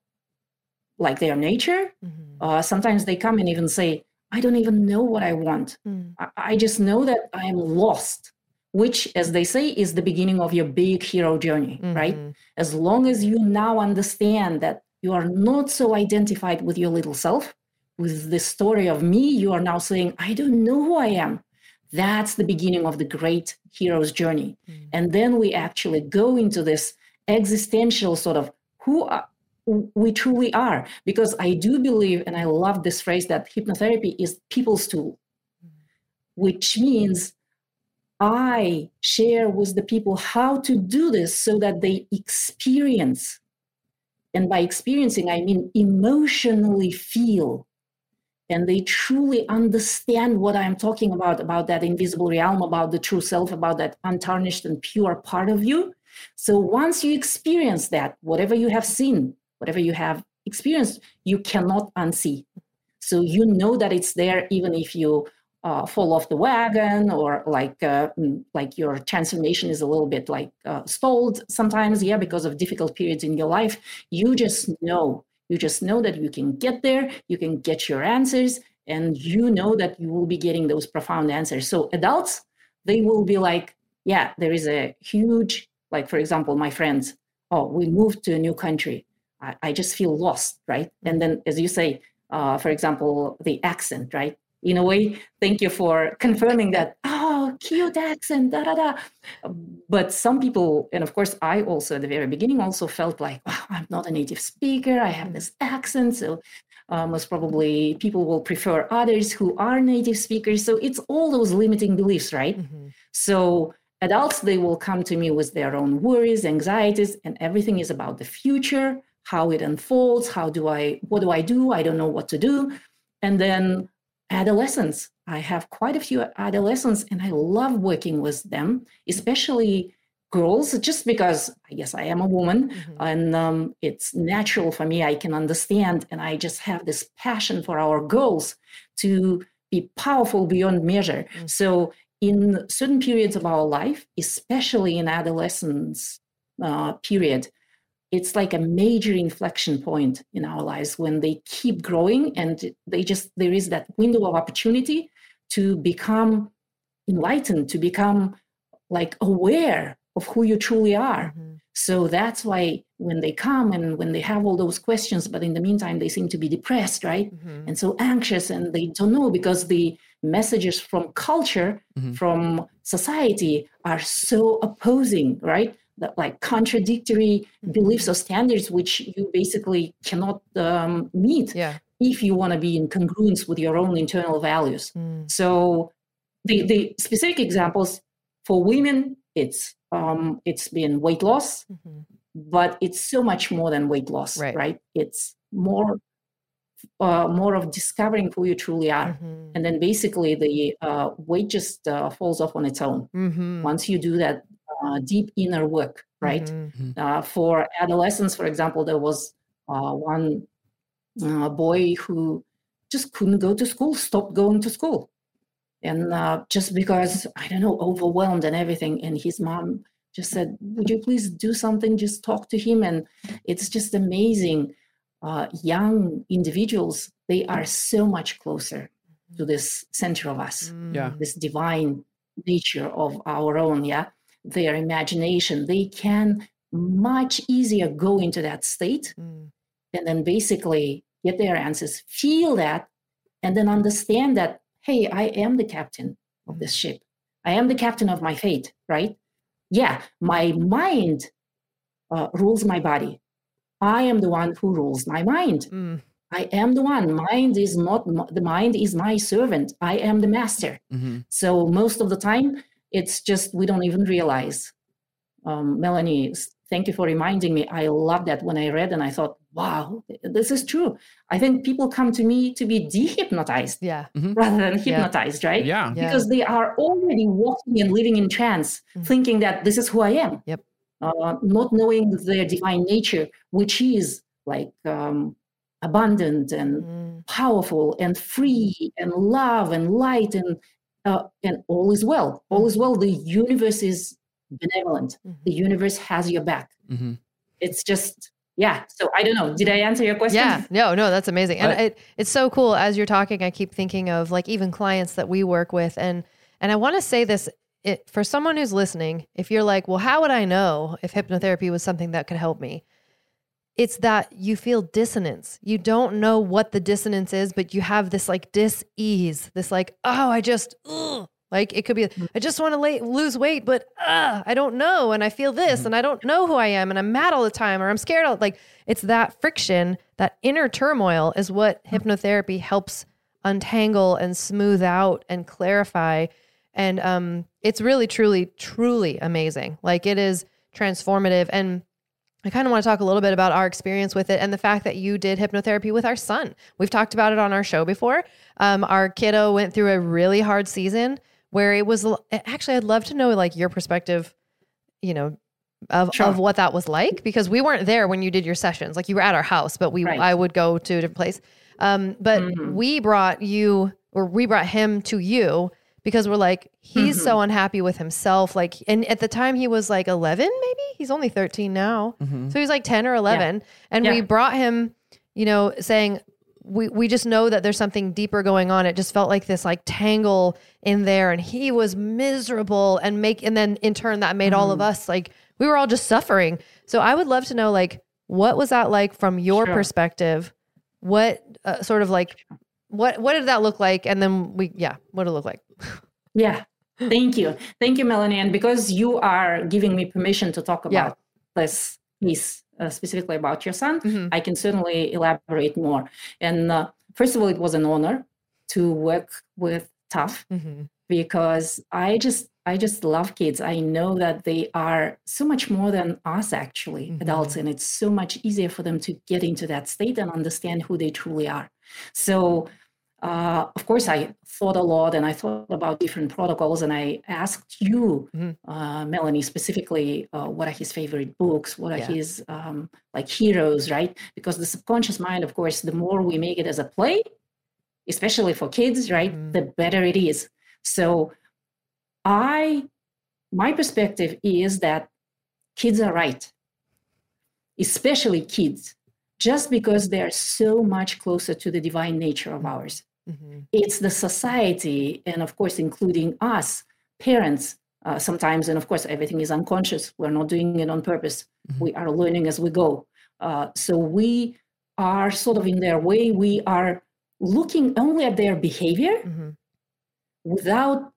like their nature Mhm. uh, sometimes they come and even say i don't even know what i want Mhm. I, I just know that i'm lost which as they say is the beginning of your big hero journey right Mhm. as long as you now understand that you are not so identified with your little self, with the story of me, you are now saying, I don't know who I am. That's the beginning of the great hero's journey. Mhm. And then we actually go into this existential sort of who are, we truly are. Because I do believe, and I love this phrase, that hypnotherapy is people's tool, which means I share with the people how to do this so that they experience. And by experiencing, I mean emotionally feel. And they truly understand what I'm talking about about that invisible realm, about the true self, about that untarnished and pure part of you. So once you experience that, whatever you have seen, whatever you have experienced, you cannot unsee. So you know that it's there, even if you uh, fall off the wagon or like uh, mm, like your transformation is a little bit like uh, stalled sometimes yeah because of difficult periods in your life you just know you just know that you can get there you can get your answers and you know that you will be getting those profound answers so adults they will be like yeah there is a huge like for example my friends oh we moved to a new country. I, I just feel lost right? And then as you say uh, for example the accent right? In a way thank you for confirming that oh cute accent da da da. But some people and of course i also at the very beginning also felt like wow i'm not a native speaker. I have this accent. So uh, most probably people will prefer others who are native speakers. So it's all those limiting beliefs right? Mhm. so adults they will come to me with their own worries anxieties and everything is about the future how it unfolds how do i what do i do i don't know what to do and then adolescents i have quite a few adolescents and i love working with them especially girls just because i guess i am a woman Mhm. and um, it's natural for me i can understand and i just have this passion for our girls to be powerful beyond measure Mm. so in certain periods of our life especially in adolescence uh, period it's like a major inflection point in our lives when they keep growing and they just there is that window of opportunity to become enlightened to become like aware of who you truly are Mhm. so that's why when they come and when they have all those questions but in the meantime they seem to be depressed right Mhm. and so anxious and they don't know because the messages from culture Mhm. from society are so opposing right the, like contradictory beliefs or standards which you basically cannot um, meet Yeah. if you want to be in congruence with your own internal values. Mm. So the, the specific examples for women, it's um, it's been weight loss, Mhm. but it's so much more than weight loss, Right. It's more uh, more of discovering who you truly are, Mhm. and then basically the uh, weight just uh, falls off on its own Mhm. once you do that uh, deep inner work, right? Mhm. Uh, for adolescents, for example, there was uh, one uh, boy who just couldn't go to school, stopped going to school. And uh, just because, I don't know, overwhelmed and everything. And his mom just said, Would you please do something? Just talk to him. And it's just amazing. Uh, young individuals, they are so much closer to this center of us Yeah. this divine nature of our own yeah? Their imagination they can much easier go into that state Mm. and then basically get their answers feel that and then understand that hey i am the captain of this ship. I am the captain of my fate right? Yeah my mind uh, rules my body i am the one who rules my mind Mm. i am the one mind is not the mind is my servant i am the master Mhm. so most of the time, it's just we don't even realize. Um, Melanie, thank you for reminding me. I love that when I read and I thought, wow, this is true. I think people come to me to be dehypnotized Yeah. rather than hypnotized, right? Yeah. Yeah. Because they are already walking and living in trance, Mm. thinking that this is who I am. Yep. Uh, not knowing their divine nature, which is like um, abundant and Mm. powerful and free and love and light and uh, and all is well. All is well. The universe is benevolent. The Mhm. universe has your back. Mhm. it's just yeah. So i don't know. Did i answer your question? Yeah, no, no, that's amazing. And I- it, it's so cool as you're talking, I keep thinking of like even clients that we work with. And and I want to say this it, for someone who's listening, if you're like, "Well, how would I know if hypnotherapy was something that could help me?" It's that you feel dissonance. You don't know what the dissonance is, but you have this like dis-ease, this like, "Oh, I just ugh. like it could be I just want to la- lose weight, but uh, I don't know and I feel this and I don't know who I am and I'm mad all the time or I'm scared all like it's that friction, that inner turmoil is what hypnotherapy helps untangle and smooth out and clarify. And um, it's really, truly, truly amazing. Like it is transformative. And I kind of want to talk a little bit about our experience with it and the fact that you did hypnotherapy with our son. We've talked about it on our show before. Um, our kiddo went through a really hard season where it was actually, I'd love to know like your perspective, you know, of, Sure. of what that was like because we weren't there when you did your sessions. Like you were at our house, but we Right. I would go to a different place. Um, but Mhm. we brought you or we brought him to you because we're like he's Mm-hmm. so unhappy with himself. Like, and at the time he was like eleven, maybe he's only thirteen now, Mhm. so he's like ten or eleven, and we brought him, you know, saying. We, we just know that there's something deeper going on. It just felt like this like tangle in there, and he was miserable, and make and then in turn that made Mm. all of us like we were all just suffering. So I would love to know like what was that like from your Sure. perspective? What uh, sort of like what what did that look like? And then we yeah, what did it look like? yeah thank you thank you melanie and because you are giving me permission to talk Yeah. about this piece uh, specifically about your son Mhm. I can certainly elaborate more. And uh, first of all, it was an honor to work with Tough Mm-hmm. because I just I just love kids. I know that they are so much more than us actually Mhm. adults, and it's so much easier for them to get into that state and understand who they truly are. So. Uh, of course, I thought a lot and I thought about different protocols, and I asked you, Mhm. uh, Melanie, specifically, uh, what are his favorite books? What are Yeah. his um, like heroes, right? Because the subconscious mind, of course, the more we make it as a play, especially for kids, right, Mhm. the better it is. So, I, my perspective is that kids are right, especially kids, just because they're so much closer to the divine nature of ours. Mm-hmm. It's the society, and of course, including us, parents, uh, sometimes, and of course, everything is unconscious. We're not doing it on purpose. Mhm. We are learning as we go. Uh, so we are sort of in their way. We are looking only at their behavior Mm-hmm. without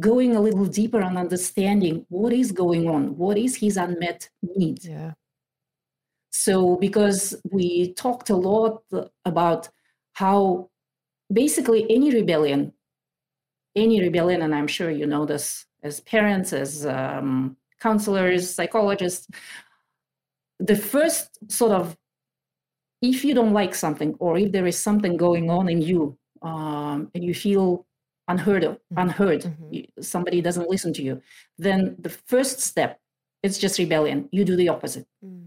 going a little deeper on understanding what is going on, what is his unmet need. Yeah. So, because we talked a lot about how basically any rebellion, any rebellion, and I'm sure you know this as parents, as um, counselors, psychologists, the first sort of, if you don't like something or if there is something going on in you um, and you feel unheard of, Mhm. unheard, Mhm. somebody doesn't listen to you, then the first step is just rebellion. You do the opposite. Mm.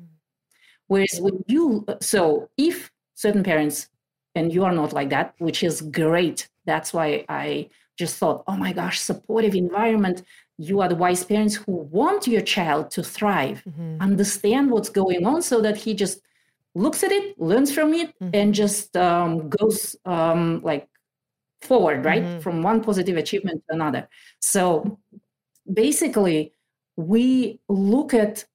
Whereas when you, so if certain parents, and you are not like that, which is great. That's why I just thought, oh my gosh, supportive environment. You are the wise parents who want your child to thrive, Mhm. understand what's going on so that he just looks at it, learns from it, Mhm. and just um, goes um, like forward, right? Mhm. From one positive achievement to another. So basically, we look at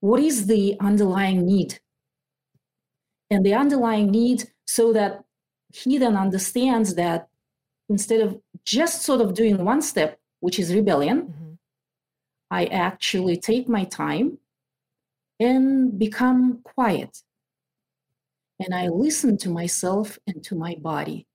what is the underlying need and the underlying need so that he then understands that instead of just sort of doing one step which is rebellion Mhm. i actually take my time and become quiet and i listen to myself and to my body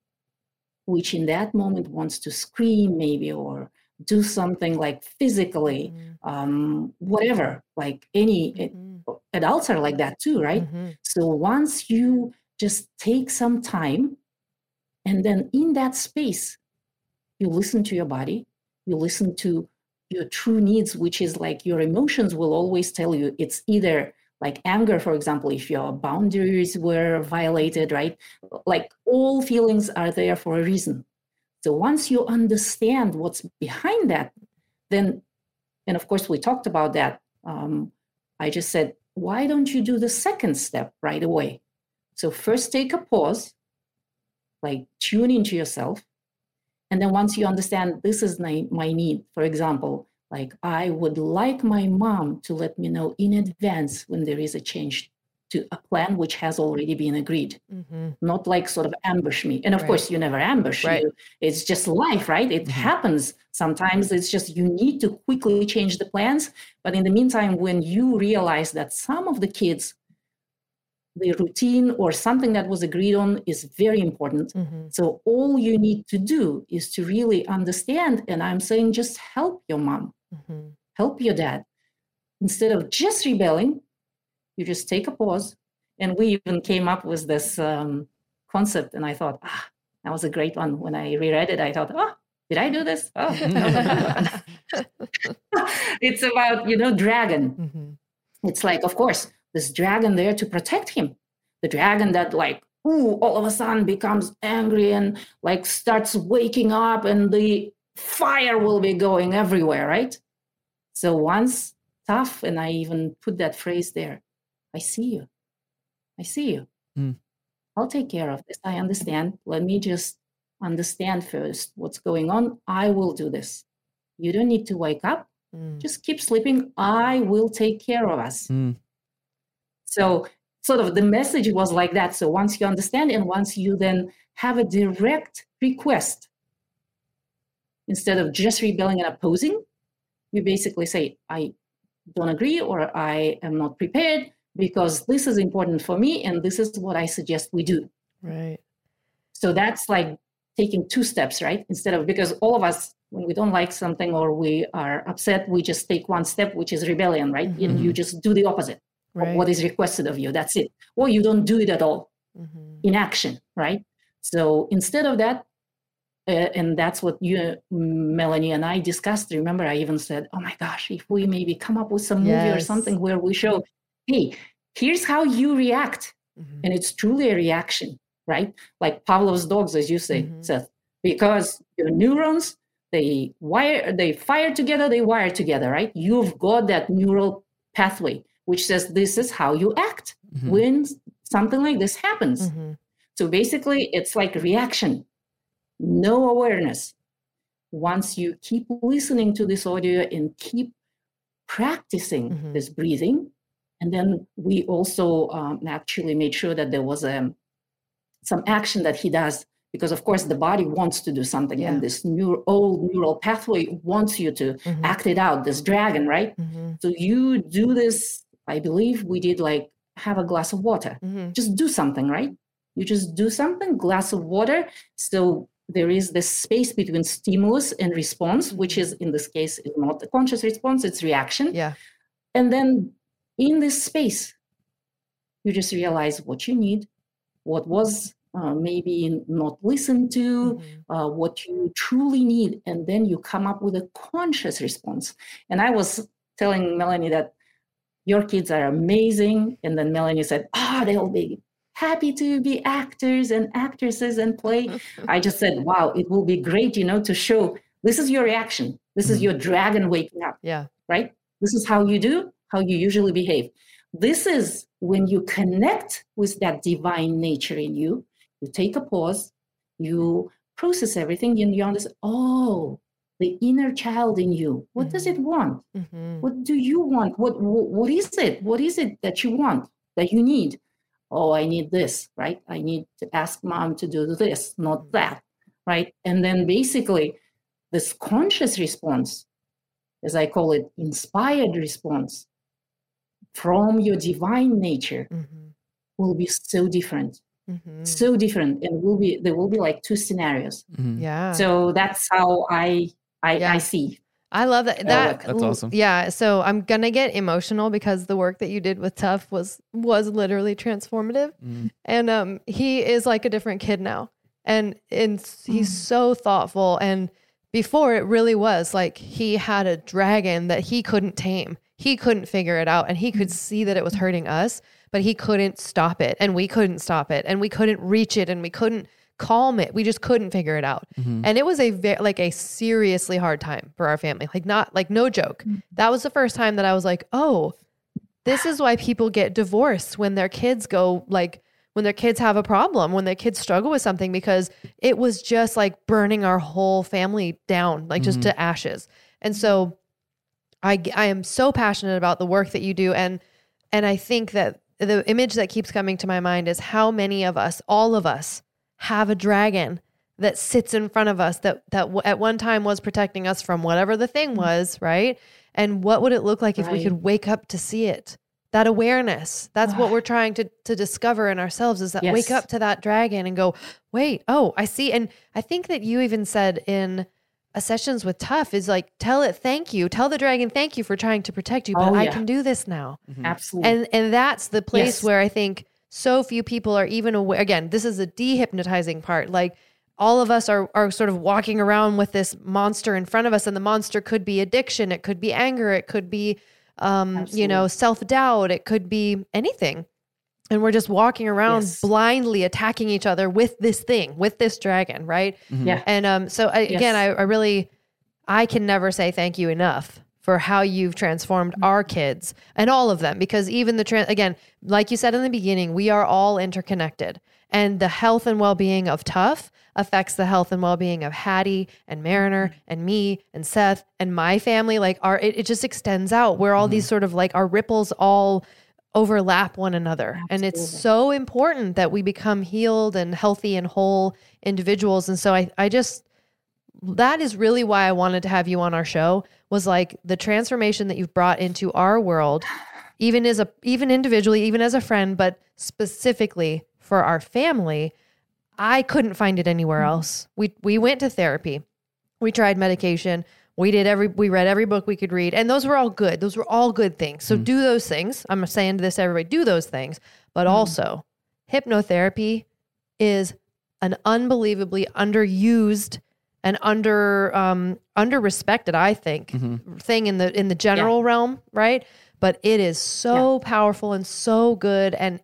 which in that moment wants to scream maybe or do something like physically Mhm. um, whatever like any Mhm. adults are like that too right Mhm. so once you just take some time and then in that space, you listen to your body, you listen to your true needs, which is like your emotions will always tell you it's either like anger, for example, if your boundaries were violated, right? Like all feelings are there for a reason. So once you understand what's behind that, then, and of course, we talked about that. Um, I just said, why don't you do the second step right away? So first take a pause, like tune into yourself. And then once you understand this is my, my need, for example, like I would like my mom to let me know in advance when there is a change to a plan which has already been agreed, Mhm. not like sort of ambush me. And of Right. course, you never ambush Right. you. It's just life, right? It happens. Sometimes it's just you need to quickly change the plans. But in the meantime, when you realize that some of the kids the routine or something that was agreed on is very important. Mhm. So all you need to do is to really understand. And I'm saying just help your mom, Mhm. help your dad. Instead of just rebelling, you just take a pause. And we even came up with this um, concept. And I thought, ah, that was a great one. When I reread it, I thought, oh, did I do this? Oh, it's about, you know, dragon Mhm. it's like of course this dragon there to protect him the dragon that like ooh all of a sudden becomes angry and like starts waking up and the fire will be going everywhere right so once tough and i even put that phrase there i see you. I see you. Hmm. i'll take care of this. I understand. Let me just understand first what's going on. I will do this. You don't need to wake up. Mm. just keep sleeping. I will take care of us. Mm. so sort of the message was like that. So once you understand and once you then have a direct request instead of just rebelling and opposing you basically say i don't agree or i am not prepared because this is important for me and this is what i suggest we do Right. so that's like taking two steps, right? Instead of because all of us, when we don't like something or we are upset, we just take one step, which is rebellion, right? And you just do the opposite Right. of what is requested of you. That's it. Or you don't do it at all Mhm. in action, right? So instead of that, uh, and that's what you, Melanie, and I discussed. Remember, I even said, "Oh my gosh, if we maybe come up with some movie or something where we show, hey, here's how you react Mhm. and it's truly a reaction, right? Like Pavlov's dogs, as you say, Mhm. Seth, because your neurons they wire, they fire together, they wire together, right? You've got that neural pathway which says this is how you act Mhm. when something like this happens. Mhm. So basically, it's like reaction, no awareness. Once you keep listening to this audio and keep practicing Mhm. this breathing, and then we also um, actually made sure that there was a, some action that he does because of course the body wants to do something Yeah. and this new old neural pathway wants you to Mhm. act it out this dragon right Mhm. so you do this i believe we did like have a glass of water Mhm. just do something right you just do something glass of water so there is this space between stimulus and response which is in this case is not a conscious response it's reaction Yeah. and then in this space. You just realize what you need what was uh, maybe not listened to Mhm. uh, what you truly need and then you come up with a conscious response. And i was telling melanie that your kids are amazing and then melanie said ah they'll be happy to be actors and actresses and play. I just said wow it will be great you know to show this is your reaction. This is Mhm. your dragon waking up. Yeah. right? This is how you do how you usually behave. This is when you connect with that divine nature in you you take a pause you process everything and you understand oh the inner child in you what does it want? Mhm. what do you want? What, what what is it? What is it that you want that you need? Oh i need this right? I need to ask mom to do this not that right? And then basically this conscious response as i call it inspired response from your divine nature Mhm. will be so different Mhm. so different and will be there will be like two scenarios Mhm. Yeah. so that's how i i, Yeah. I see I love that. Yeah, That that's awesome. Yeah. So I'm gonna get emotional because the work that you did with Tough was was literally transformative, Mhm. and um, he is like a different kid now, and and he's Mm. so thoughtful. And before it really was like he had a dragon that he couldn't tame. He couldn't figure it out, and he could see that it was hurting us, but he couldn't stop it, and we couldn't stop it, and we couldn't reach it, and we couldn't calm it. We just couldn't figure it out. Mhm. And it was a ve- like a seriously hard time for our family. Like not like no joke. Mm. That was the first time that I was like, "Oh, this is why people get divorced when their kids go like when their kids have a problem, when their kids struggle with something because it was just like burning our whole family down, like just Mhm. to ashes." And so I I am so passionate about the work that you do and and I think that the image that keeps coming to my mind is how many of us, all of us, have a dragon that sits in front of us that that w- at one time was protecting us from whatever the thing mm-hmm. was, right? And what would it look like if we could wake up to see it? That awareness. That's what ah. we're trying to to discover in ourselves is that wake up to that dragon and go, "Wait, oh, I see." And I think that you even said in a sessions with Tough is like tell it thank you. Tell the dragon thank you for trying to protect you, but Oh, I can do this now. Absolutely. And and that's the place Yes. where i think so few people are even aware again this is a dehypnotizing part like all of us are are sort of walking around with this monster in front of us and the monster could be addiction it could be anger it could be um you know self-doubt it could be anything and we're just walking around Yes. blindly attacking each other with this thing with this dragon right Mhm. yeah and um, so I, again, I, Yes. I really, I can never say thank you enough for how you've transformed our kids and all of them. Because even the trans, again, like you said in the beginning, we are all interconnected, and the health and well being of Tough affects the health and well being of Hattie and Mariner and me and Seth and my family. Like our, it, it just extends out. We're all these sort of like our ripples all overlap one another. And it's so important that we become healed and healthy and whole individuals. And so I, I just, that is really why I wanted to have you on our show was like the transformation that you've brought into our world, even as a, even individually, even as a friend, but specifically for our family. I couldn't find it anywhere mm-hmm. else. We, we went to therapy. We tried medication. We did every we read every book we could read, and those were all good. Those were all good things. So do those things. I'm saying to this everybody, do those things. But also, hypnotherapy is an unbelievably underused and under um under respected, I think, Mhm. thing in the in the general realm, right? But it is so powerful and so good and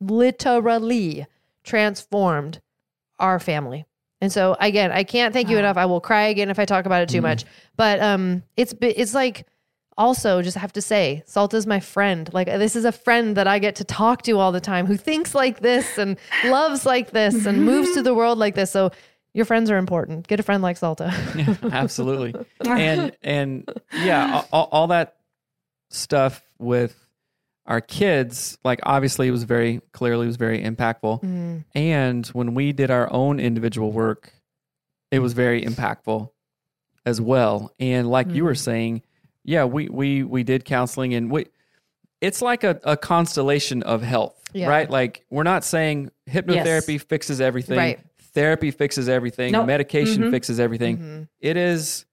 literally transformed our family. And so again, I can't thank you enough. I will cry again if I talk about it too Mhm. much. But um it's it's like also just have to say Salta's my friend. Like this is a friend that I get to talk to all the time who thinks like this and loves like this and moves through the world like this. So your friends are important. Get a friend like Salta. Yeah, absolutely. and and yeah, all, all that stuff with our kids, like obviously it was very clearly it was very impactful. Mm. And when we did our own individual work, it was very impactful as well. And like you were Mm-hmm. saying, yeah, we we we did counseling and we it's like a, a constellation of health, Yeah. right? Like we're not saying hypnotherapy fixes everything. Right. Therapy fixes everything. Nope. Medication Mhm. fixes everything. Mm-hmm. It is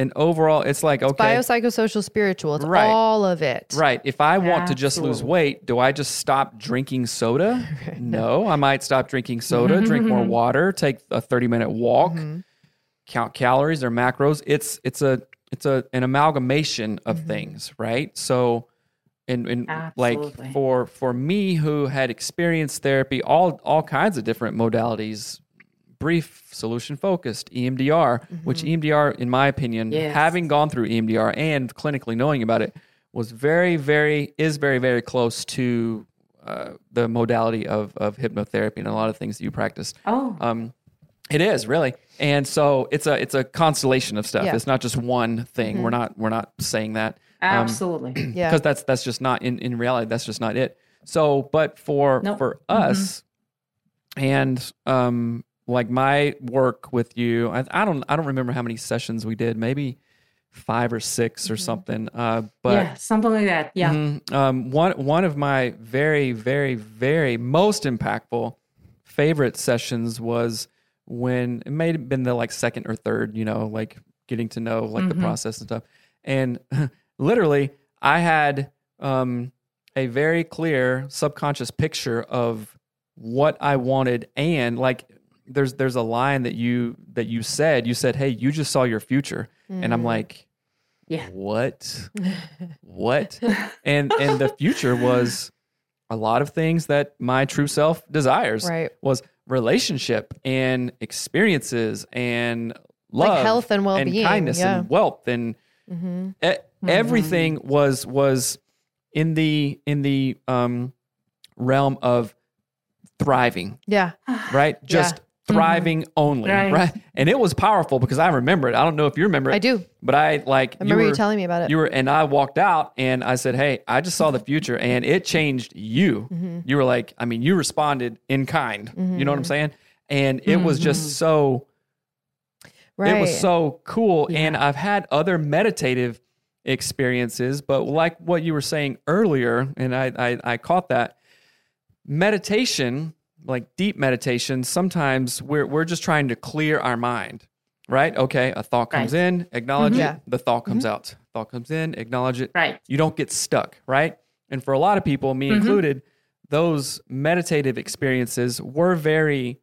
an overall. It's like okay, Biopsychosocial, spiritual. It's Right. all of it. Right. If I want to just lose weight, do I just stop drinking soda? no, I might stop drinking soda, drink more water, take a 30 minute walk, Mm-hmm. count calories or macros. It's it's a it's a an amalgamation of Mm-hmm. things, right? So and, and like for for me who had experienced therapy all all kinds of different modalities brief solution focused EMDR which Mm-hmm. EMDR in my opinion Yes. having gone through EMDR and clinically knowing about it was very very is very very close to uh, the modality of of hypnotherapy and a lot of things that you practice Oh, um, it is really, and so it's a it's a constellation of stuff. Yeah. It's not just one thing. We're not we're not saying that absolutely. Yeah. because that's that's just not in in reality. That's just not it. So, but for Nope. for us, and um, like my work with you, I, I don't I don't remember how many sessions we did. Maybe five or 6 or something. Uh, but yeah, something like that. Yeah. Mhm. Um, one one of my very very very most impactful favorite sessions was when it may have been the like second or third. You know, like getting to know like the process and stuff. And literally, I had um, a very clear subconscious picture of what I wanted, and like there's there's a line that you that you said. You said, "Hey, you just saw your future," and I'm like Yeah. what what and and the future was a lot of things that my true self desires Right. was relationship and experiences and love health and well-being, kindness yeah. and wealth and Mm-hmm. e- everything was was in the in the um realm of thriving Yeah. right just Mm-hmm. thriving only Right. right and it was powerful because i remember it i don't know if you remember it I do. but I like. I remember you, were, telling me about it. You were, and I walked out, and I said, "Hey, I just saw the future, and it changed you." Mm-hmm. You were like, I mean, you responded in kind. You know what I'm mm-hmm. saying? And it was just mm-hmm. so. right. It was so cool, and I've had other meditative experiences, but like what you were saying earlier, and I I, I caught that meditation, like deep meditation. Sometimes we're we're just trying to clear our mind right? Okay, a thought comes Right. in, acknowledge Yeah. it, mm-hmm. the thought comes mm-hmm. out. Thought comes in, acknowledge it. Right. You don't get stuck, right? And for a lot of people, me mm-hmm. included, those meditative experiences were very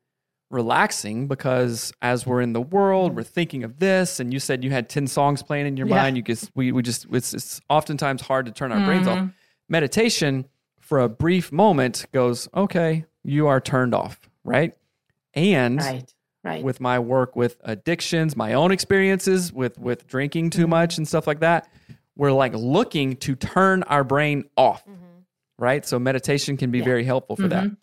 relaxing because as we're in the world, we're thinking of this. And you said you had 10 songs playing in your Yeah. mind. You just, we, we just, it's, it's oftentimes hard to turn our brains off. Meditation for a brief moment goes, okay, you are turned off, right? And Right. Right. with my work with addictions, my own experiences with with drinking too mm-hmm. much and stuff like that, we're like looking to turn our brain off. Mm-hmm. Right? So meditation can be very helpful for that. Mm-hmm.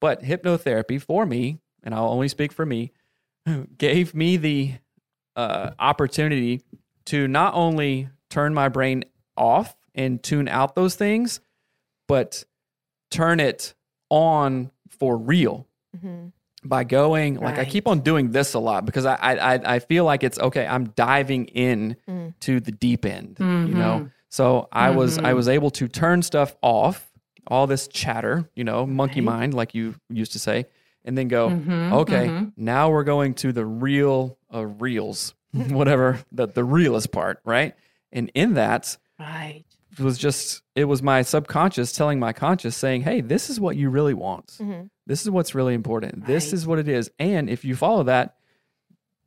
But hypnotherapy for me, and I'll only speak for me, gave me the uh, opportunity to not only turn my brain off and tune out those things, but turn it on for real mm-hmm. by going like I keep on doing this a lot because I I I- I feel like it's okay. I'm diving in mm. to the deep end, you mm-hmm. know. So I was I mm-hmm. was able to turn stuff off, all this chatter, you know, monkey mind, like you used to say, and then go, okay, now we're going to the real uh, reels, whatever the the realest part, right? And in that, right. Was just it was my subconscious telling my conscious saying hey this is what you really want. Mm-hmm. This is what's really important. This is what it is. And if you follow that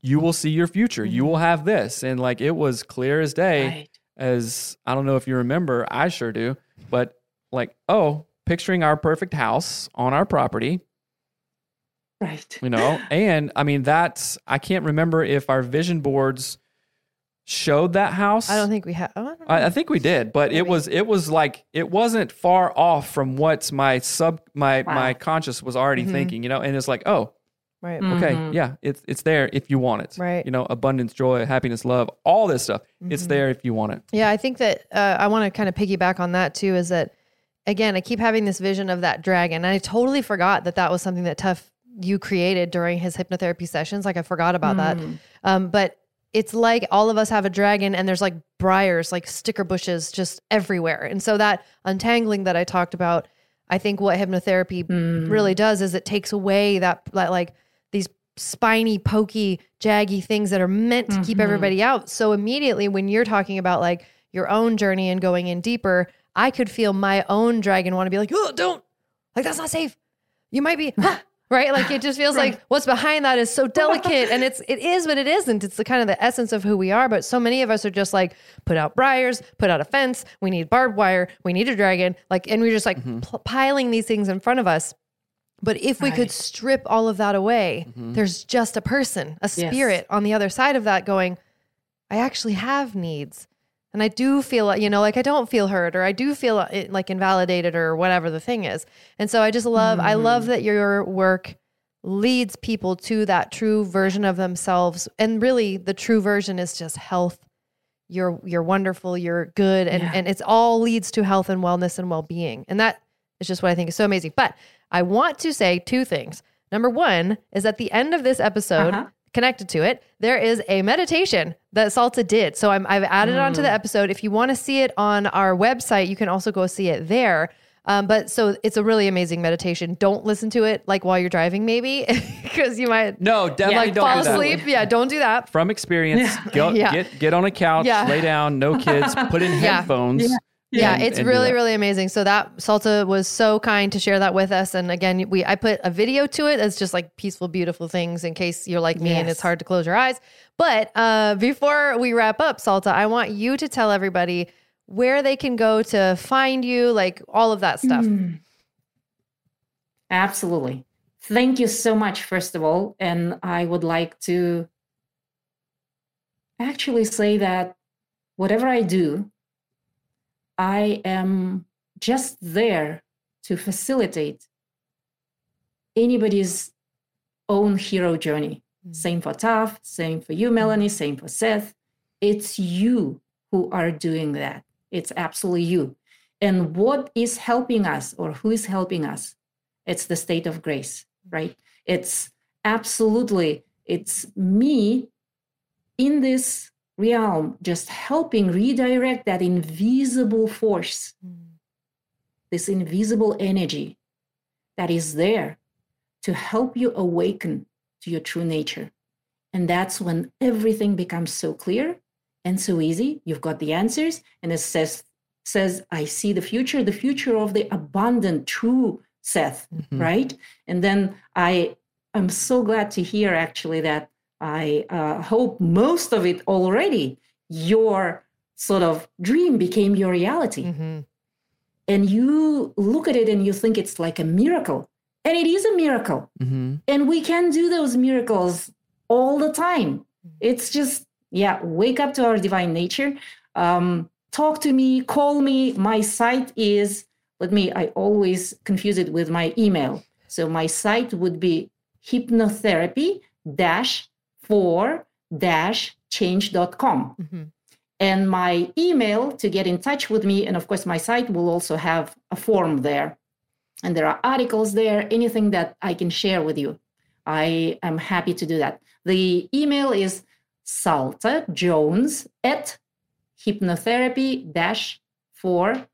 you will see your future. You mm-hmm. will have this. And like it was clear as day Right. as i don't know if you remember i sure do but like oh picturing our perfect house on our property. Right. you know? And i mean that's i can't remember if our vision boards showed that house I don't think we have. Oh, I. I, I think we did, but it was it was like it wasn't far off from what my sub my Wow. my conscious was already thinking, you know, and it's like, oh, right. okay, yeah, it's it's there if you want it, Right. You know, abundance, joy, happiness, love, all this stuff, it's there if you want it. Yeah, I think that uh, I want to kind of piggyback on that too. Is that again, I keep having this vision of that dragon. And I totally forgot that that was something that Tough you created during his hypnotherapy sessions. Like I forgot about that. Um, but it's like all of us have a dragon and there's like briars, like sticker bushes just everywhere. And so that untangling that I talked about, I think what hypnotherapy really mm. does is it takes away that, that like these spiny, pokey, jaggy things that are meant to keep mm-hmm. everybody out. So immediately when you're talking about like your own journey and going in deeper, I could feel my own dragon want to be like, oh, don't, like that's not safe. You might be, huh, right? Like it just feels like what's behind that is so delicate, and it's it is, but it isn't. It's the kind of the essence of who we are. But so many of us are just like, put out briars, put out a fence. We need barbed wire. We need a dragon. Like, and we're just like mm-hmm. pl- piling these things in front of us. But if we could strip all of that away, mm-hmm. there's just a person, a spirit on the other side of that going, I actually have needs. And I do feel, like, you know, like I don't feel hurt or I do feel uh, like invalidated or whatever the thing is. And so I just love, I love that your work leads people to that true version of themselves. And really the true version is just health. You're, you're wonderful, you're good. And, and it's all leads to health and wellness and well-being. And that is just what I think is so amazing. But I want to say two things. Number one is at the end of this episode, Uh-huh. Connected to it, there is a meditation that Salta did. So I'm, I've added it onto the episode. If you want to see it on our website, you can also go see it there. Um, but so it's a really amazing meditation. Don't listen to it like while you're driving, maybe, because you might No, definitely like don't fall do that. asleep. Yeah, don't do that. From experience, go, Yeah. get get on a couch, Yeah. lay down, no kids, put in Yeah. headphones. Yeah, and- it's and really, really amazing. So that Salta was so kind to share that with us. And again, we I put a video to it. It's just like peaceful, beautiful things in case you're like me and it's hard to close your eyes. But uh, before we wrap up, Salta, I want you to tell everybody where they can go to find you, like all of that stuff. Absolutely. Thank you so much, first of all. And I would like to actually say that whatever I do, I am just there to facilitate anybody's own hero journey. Mm-hmm. Same for Taft, same for you, Melanie, mm-hmm. same for Seth. It's you who are doing that. It's absolutely you. And what is helping us, or who is helping us? It's the state of grace, mm-hmm. right? It's absolutely, it's me in this realm just helping redirect that invisible force, mm. this invisible energy that is there to help you awaken to your true nature. And that's when everything becomes so clear and so easy. You've got the answers. And it says, says, I see the future, the future of the abundant, true Seth, mm-hmm. right? And then I am so glad to hear actually that I uh, hope most of it already, your sort of dream became your reality. Mm-hmm. And you look at it and you think it's like a miracle. And it is a miracle. Mhm. And we can do those miracles all the time. It's just, yeah, wake up to our divine nature. Um, talk to me, call me. My site is, let me, I always confuse it with my email. So my site would be hypnotherapy dash for dash change.com. Mm-hmm. And my email to get in touch with me, and of course, my site will also have a form there. And there are articles there, anything that I can share with you. I am happy to do that. The email is salta jones at hypnotherapy dash for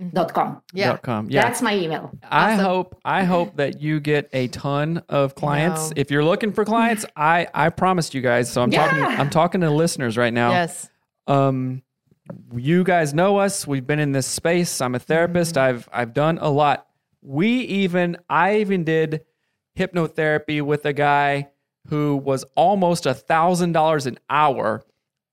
change.com. Yeah. Dot com. Yeah. That's my email. I Awesome. hope I hope that you get a ton of clients. know. If you're looking for clients, I I promised you guys. So I'm talking I'm talking to listeners right now. Yes. Um you guys know us. We've been in this space. I'm a therapist. Mm-hmm. I've I've done a lot. We even I even did hypnotherapy with a guy who was almost a thousand dollars an hour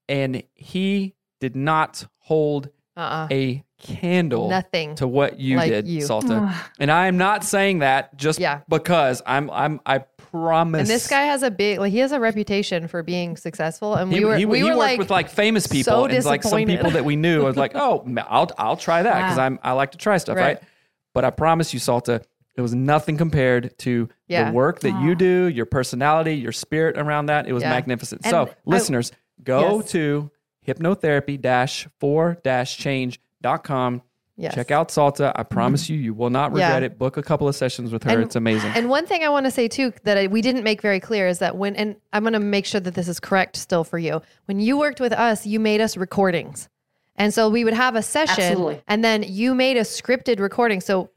and he did not hold Uh-uh. a candle Nothing to what you like did, you. Salta. and I am not saying that just Yeah. because I'm I'm I promise. And this guy has a big, like, he has a reputation for being successful. And he, we were, he, we he were worked like, with like famous people so and like some people that we knew. I was like, oh, I'll I'll try that because Wow. I'm I like to try stuff, right. Right. But I promise you, Salta, it was nothing compared to Yeah. the work that you ah. do, your personality, your spirit around that. It was Yeah. magnificent. And so, I- listeners, go Yes. to hypnotherapy for change.com Yes. Check out Salta. I promise you, you will not Yeah. regret it. Book a couple of sessions with her. And- it's amazing. And one thing I want to say too that I, we didn't make very clear is that when, and I'm going to make sure that this is correct still for you. When you worked with us, you made us recordings. And so we would have a session Absolutely. and then you made a scripted recording. So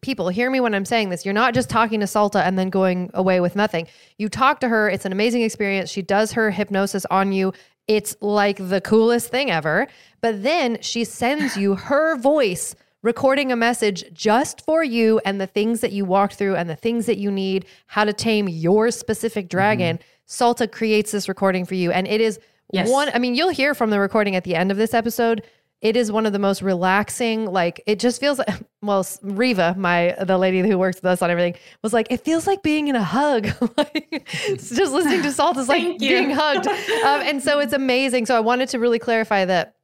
people hear me when I'm saying this. You're not just talking to Salta and then going away with nothing. You talk to her. It's an amazing experience. She does her hypnosis on you. It's like the coolest thing ever. But then she sends you her voice recording a message just for you and the things that you walked through and the things that you need, how to tame your specific dragon. Salta creates this recording for you. And it is Yes. one, I mean, you'll hear from the recording at the end of this episode. It is one of the most relaxing, like it just feels like well, Reva, my the lady who works with us on everything, was like, it feels like being in a hug. like just listening to Salt is like being hugged. Um, and so it's amazing. So I wanted to really clarify that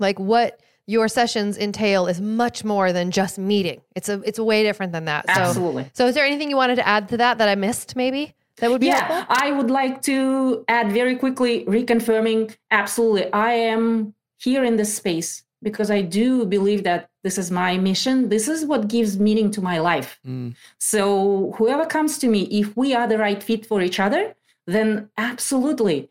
like what your sessions entail is much more than just meeting. It's a it's way different than that. So Absolutely. so is there anything you wanted to add to that that I missed maybe? That would be yeah, helpful? I would like to add very quickly, reconfirming absolutely, I am here in this space because I do believe that this is my mission. This is what gives meaning to my life. Mm. So, whoever comes to me, if we are the right fit for each other, then absolutely,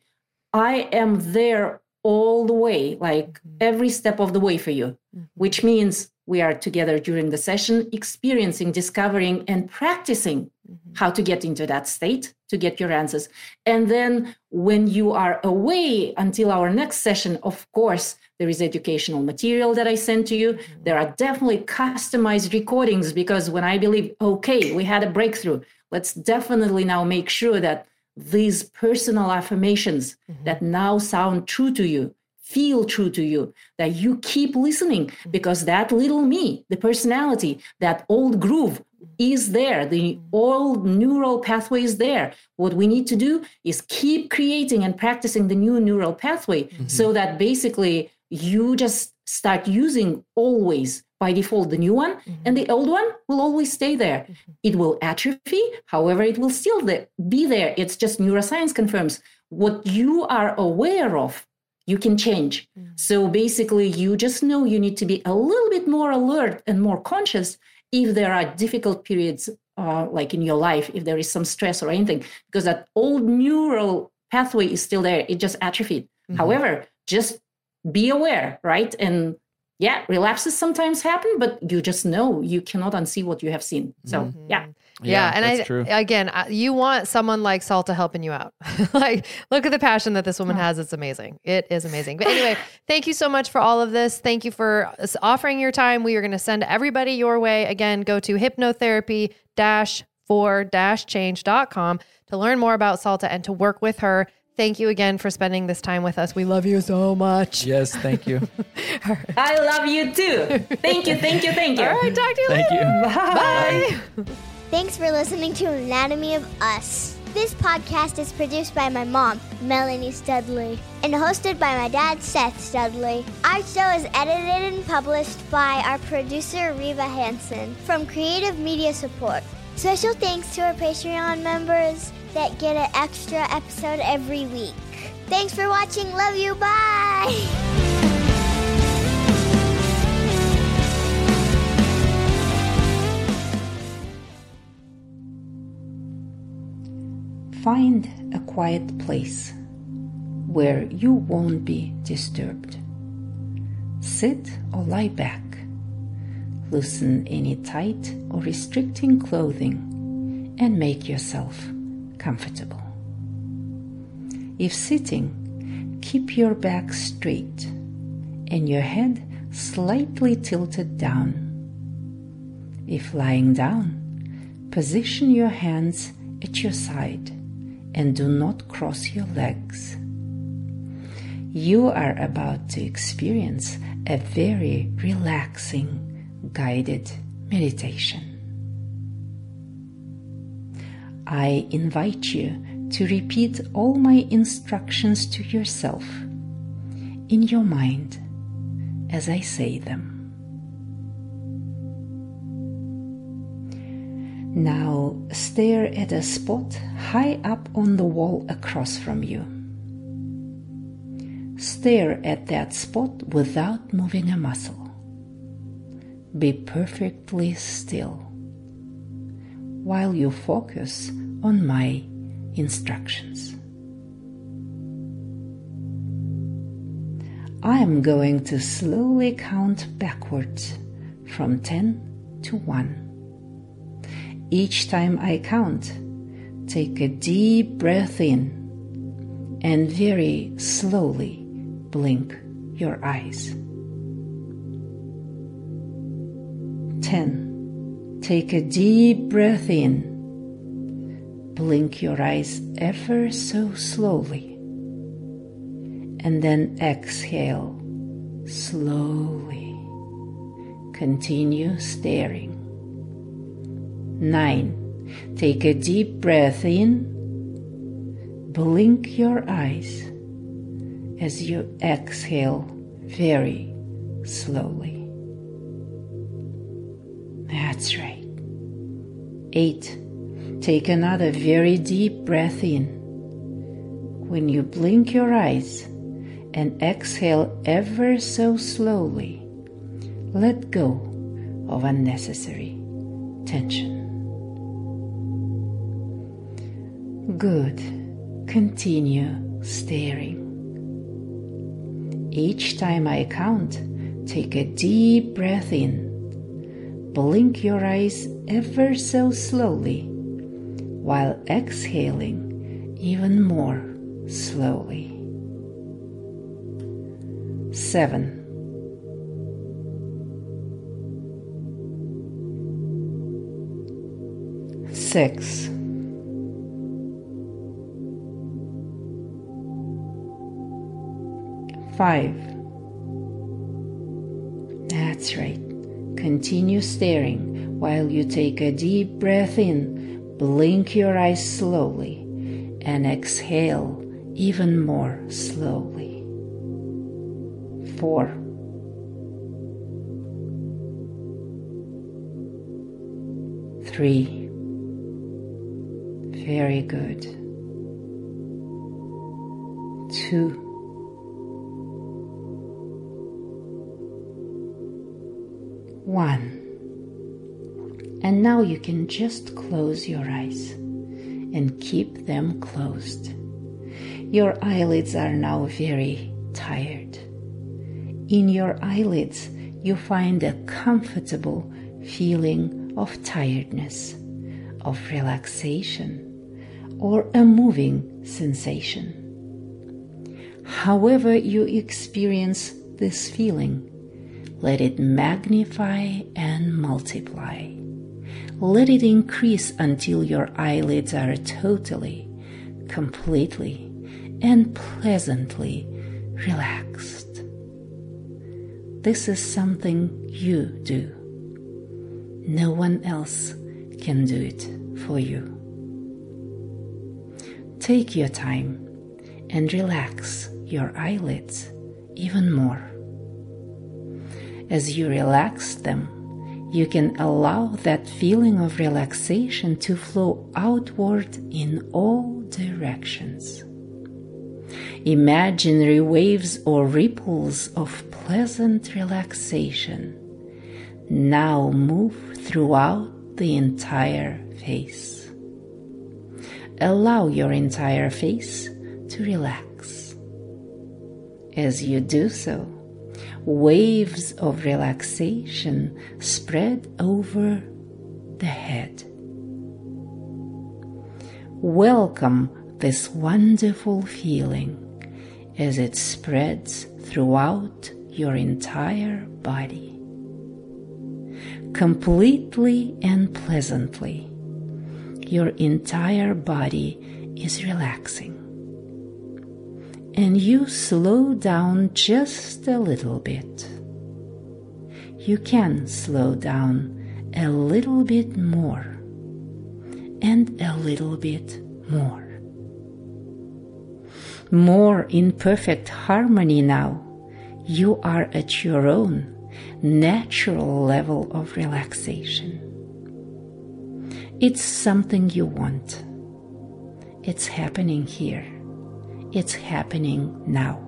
I am there all the way, like mm-hmm. every step of the way for you, mm-hmm. which means we are together during the session, experiencing, discovering, and practicing mm-hmm. how to get into that state to get your answers. And then when you are away until our next session, of course, there is educational material that I send to you. There are definitely customized recordings because when I believe, okay, we had a breakthrough, let's definitely now make sure that these personal affirmations mm-hmm. that now sound true to you feel true to you that you keep listening mm-hmm. because that little me the personality that old groove mm-hmm. is there. The old neural pathway is there. What we need to do is keep creating and practicing the new neural pathway so that basically you just start using always by default the new one mm-hmm. and the old one will always stay there. Mm-hmm. It will atrophy however it will still be there. It's just neuroscience confirms. What you are aware of you can change. Mm-hmm. So basically you just know you need to be a little bit more alert and more conscious if there are difficult periods uh, like in your life if there is some stress or anything because that old neural pathway is still there. It just atrophied. However just be aware right? And yeah relapses sometimes happen but you just know you cannot unsee what you have seen so mm-hmm. yeah Yeah, and that's I true. again, you want someone like Salta helping you out. like, look at the passion that this woman has. It's amazing. It is amazing. But anyway, thank you so much for all of this. Thank you for offering your time. We are going to send everybody your way. Again, go to hypnotherapy dash for dash change.com to learn more about Salta and to work with her. Thank you again for spending this time with us. We love you so much. Yes, thank you. i love you too thank you thank you thank you All right, talk to you Thank later. you. Bye. Thanks for listening to Anatomy of Us. This podcast is produced by my mom, Melanie Studley, and hosted by my dad, Seth Studley. Our show is edited and published by our producer, Reva Hansen, from Creative Media Support. Special thanks to our Patreon members that get an extra episode every week. Thanks for watching. Love you. Bye. Find a quiet place where you won't be disturbed. Sit or lie back. Loosen any tight or restricting clothing and make yourself comfortable. If sitting, keep your back straight and your head slightly tilted down. If lying down, position your hands at your side and do not cross your legs. You are about to experience a very relaxing guided meditation. I invite you to repeat all my instructions to yourself in your mind as I say them. Now stare at a spot high up on the wall across from you. Stare at that spot without moving a muscle. be perfectly still while you focus on my instructions. I am going to slowly count backwards from 10 to 1. Each time I count, take a deep breath in and very slowly blink your eyes. 10. Take a deep breath in. Blink your eyes ever so slowly and then exhale slowly. Continue staring. 9. Take a deep breath in. Blink your eyes as you exhale very slowly. That's right. 8. Take another very deep breath in. When you blink your eyes, and exhale ever so slowly. Let go of unnecessary tension. Good. Continue staring. Each time I count, take a deep breath in. Blink your eyes ever so slowly while exhaling even more slowly seven. Six. Five. That's right. Continue staring while you take a deep breath in, blink your eyes slowly, and exhale even more slowly four. Three. Very good. Two. One. And now you can just close your eyes and keep them closed. Your eyelids are now very tired in your eyelids, you find a comfortable feeling of tiredness, of relaxation, or a moving sensation. However, you experience this feeling, let it magnify and multiply. Let it increase until your eyelids are totally, completely, and pleasantly relaxed. This is something you do. No one else can do it for you. Take your time and relax your eyelids even more. As you relax them, you can allow that feeling of relaxation to flow outward in all directions. Imaginary waves or ripples of pleasant relaxation now move throughout the entire face. Allow your entire face to relax. As you do so, waves of relaxation spread over the head. Welcome this wonderful feeling as it spreads throughout your entire body. Completely and pleasantly, your entire body is relaxing. And you slow down just a little bit. You can slow down a little bit more and a little bit more more in perfect harmony now. You are at your own natural level of relaxation. It's something you want. It's happening here. It's happening now.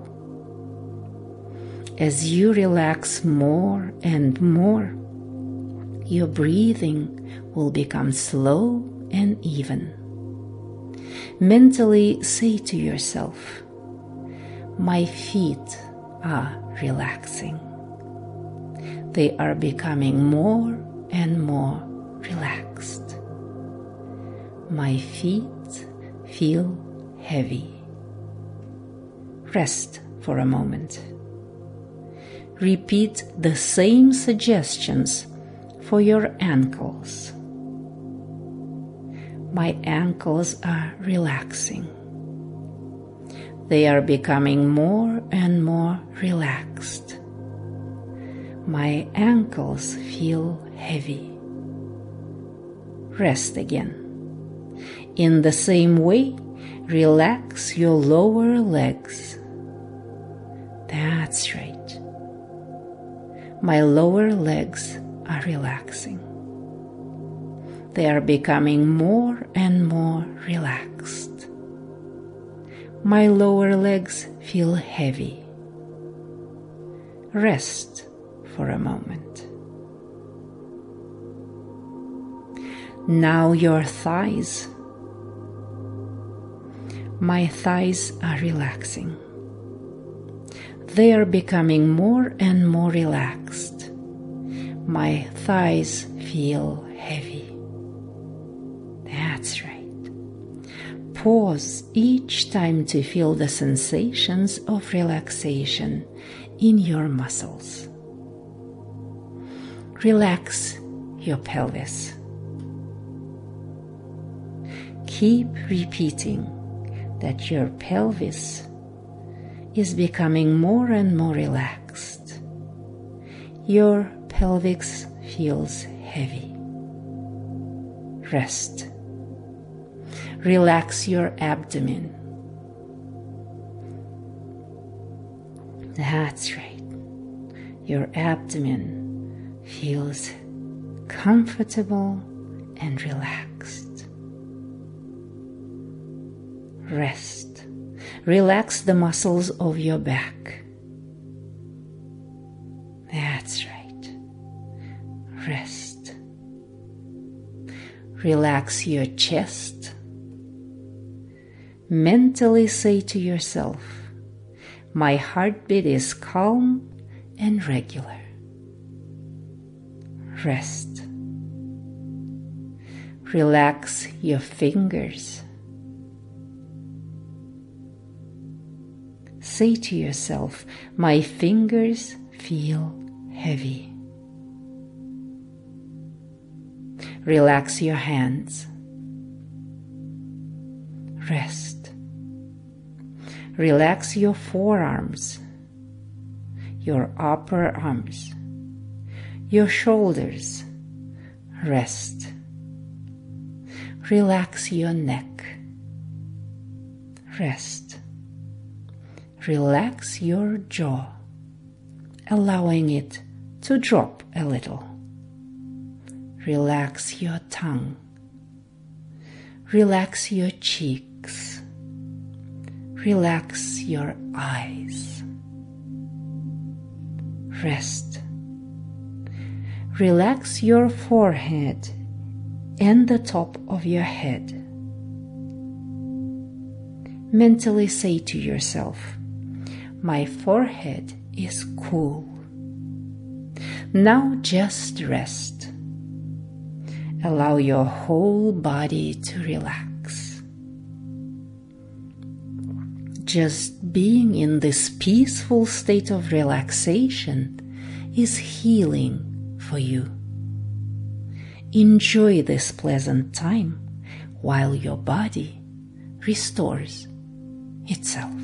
As you relax more and more, your breathing will become slow and even. Mentally say to yourself, My feet are relaxing. They are becoming more and more relaxed. My feet feel heavy. Rest for a moment. Repeat the same suggestions for your ankles. My ankles are relaxing. They are becoming more and more relaxed. My ankles feel heavy. Rest again. In the same way, relax your lower legs. That's right. My lower legs are relaxing. They are becoming more and more relaxed. My lower legs feel heavy. Rest for a moment. Now your thighs. My thighs are relaxing. They are becoming more and more relaxed. My thighs feel heavy. That's right. Pause each time to feel the sensations of relaxation in your muscles. Relax your pelvis. Keep repeating that your pelvis is becoming more and more relaxed. Your pelvis feels heavy. Rest. Relax your abdomen. That's right. Your abdomen feels comfortable and relaxed. Rest. Relax the muscles of your back. That's right. Rest. Relax your chest. Mentally say to yourself, My heartbeat is calm and regular. Rest. Relax your fingers. Say to yourself, My fingers feel heavy. Relax your hands. Rest. Relax your forearms, your upper arms, your shoulders. Rest. Relax your neck. Rest. Relax your jaw, allowing it to drop a little. Relax your tongue. Relax your cheeks. Relax your eyes. Rest. Relax your forehead and the top of your head. Mentally say to yourself, My forehead is cool. Now just rest. Allow your whole body to relax. Just being in this peaceful state of relaxation is healing for you. Enjoy this pleasant time while your body restores itself.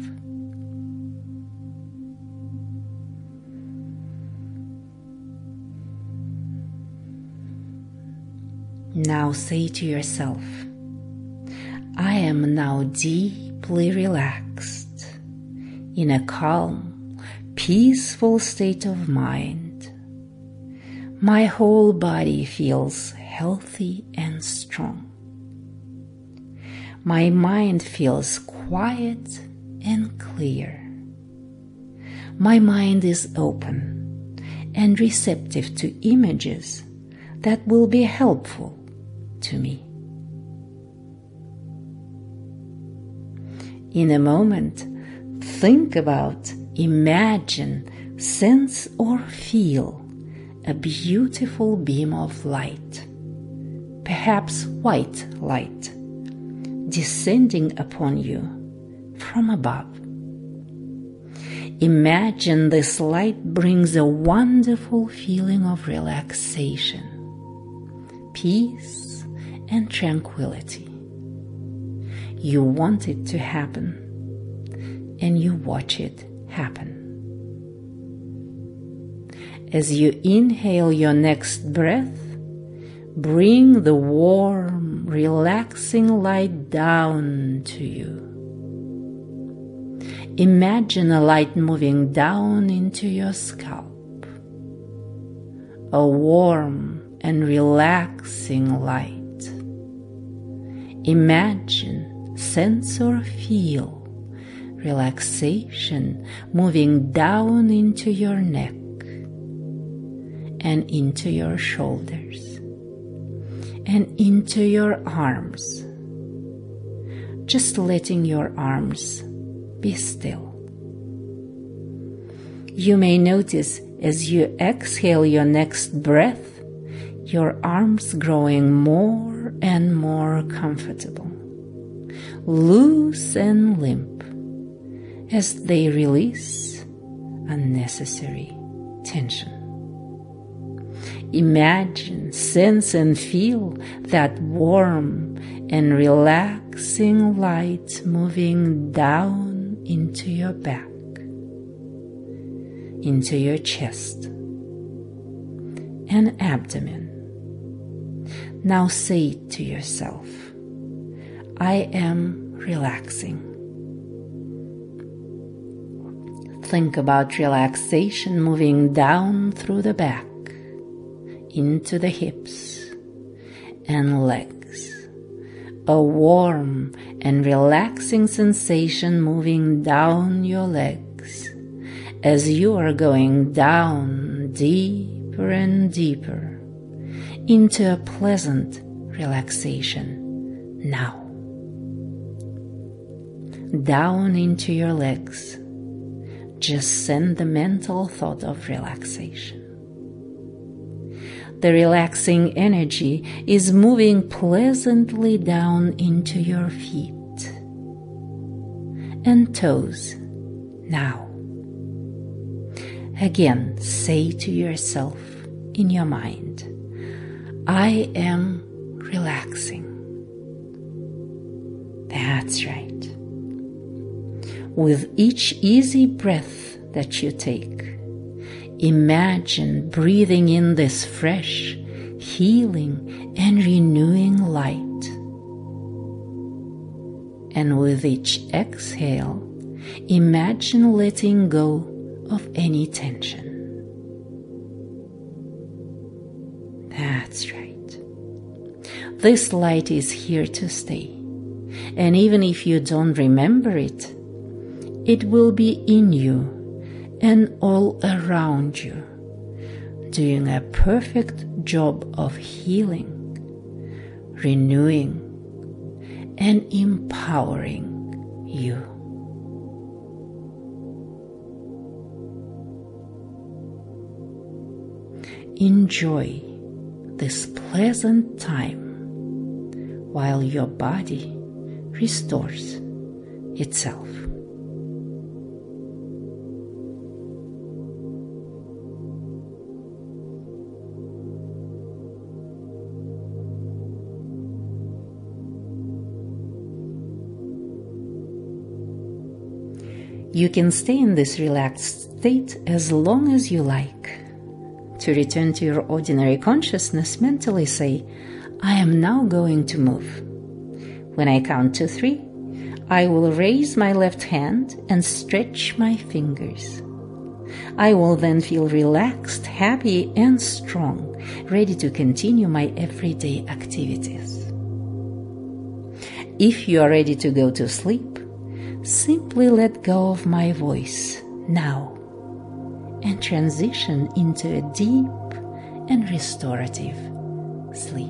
Now say to yourself, I am now deeply relaxed in a calm, peaceful state of mind. My whole body feels healthy and strong. My mind feels quiet and clear. My mind is open and receptive to images that will be helpful to me. In a moment, think about, imagine, sense, or feel a beautiful beam of light, perhaps white light, descending upon you from above. Imagine this light brings a wonderful feeling of relaxation, peace, and tranquility. You want it to happen, and you watch it happen. As you inhale your next breath, bring the warm, relaxing light down to you Imagine a light moving down into your scalp. A warm and relaxing light. Imagine, sense, or feel relaxation moving down into your neck and into your shoulders and into your arms. Just letting your arms be still. You may notice as you exhale your next breath, your arms growing more and more comfortable, loose and limp as they release unnecessary tension. Imagine, sense, and feel that warm and relaxing light moving down into your back, into your chest and abdomen. Now say to yourself, I am relaxing. Think about relaxation moving down through the back, into the hips and legs a warm and relaxing sensation moving down your legs as you are going down deeper and deeper into a pleasant relaxation now. Down into your legs. Just send the mental thought of relaxation. The relaxing energy is moving pleasantly down into your feet and toes. Now, again, say to yourself in your mind, I am relaxing. That's right. With each easy breath that you take, Imagine breathing in this fresh, healing, and renewing light. And with each exhale, imagine letting go of any tension. This light is here to stay. And even if you don't remember it, it will be in you and all around you, doing a perfect job of healing, renewing, and empowering you. Enjoy this pleasant time while your body restores itself. You can stay in this relaxed state as long as you like. To return to your ordinary consciousness, mentally say, I am now going to move. When I count to three, I will raise my left hand and stretch my fingers. I will then feel relaxed, happy, and strong, ready to continue my everyday activities. If you are ready to go to sleep, simply let go of my voice now and transition into a deep and restorative sleep.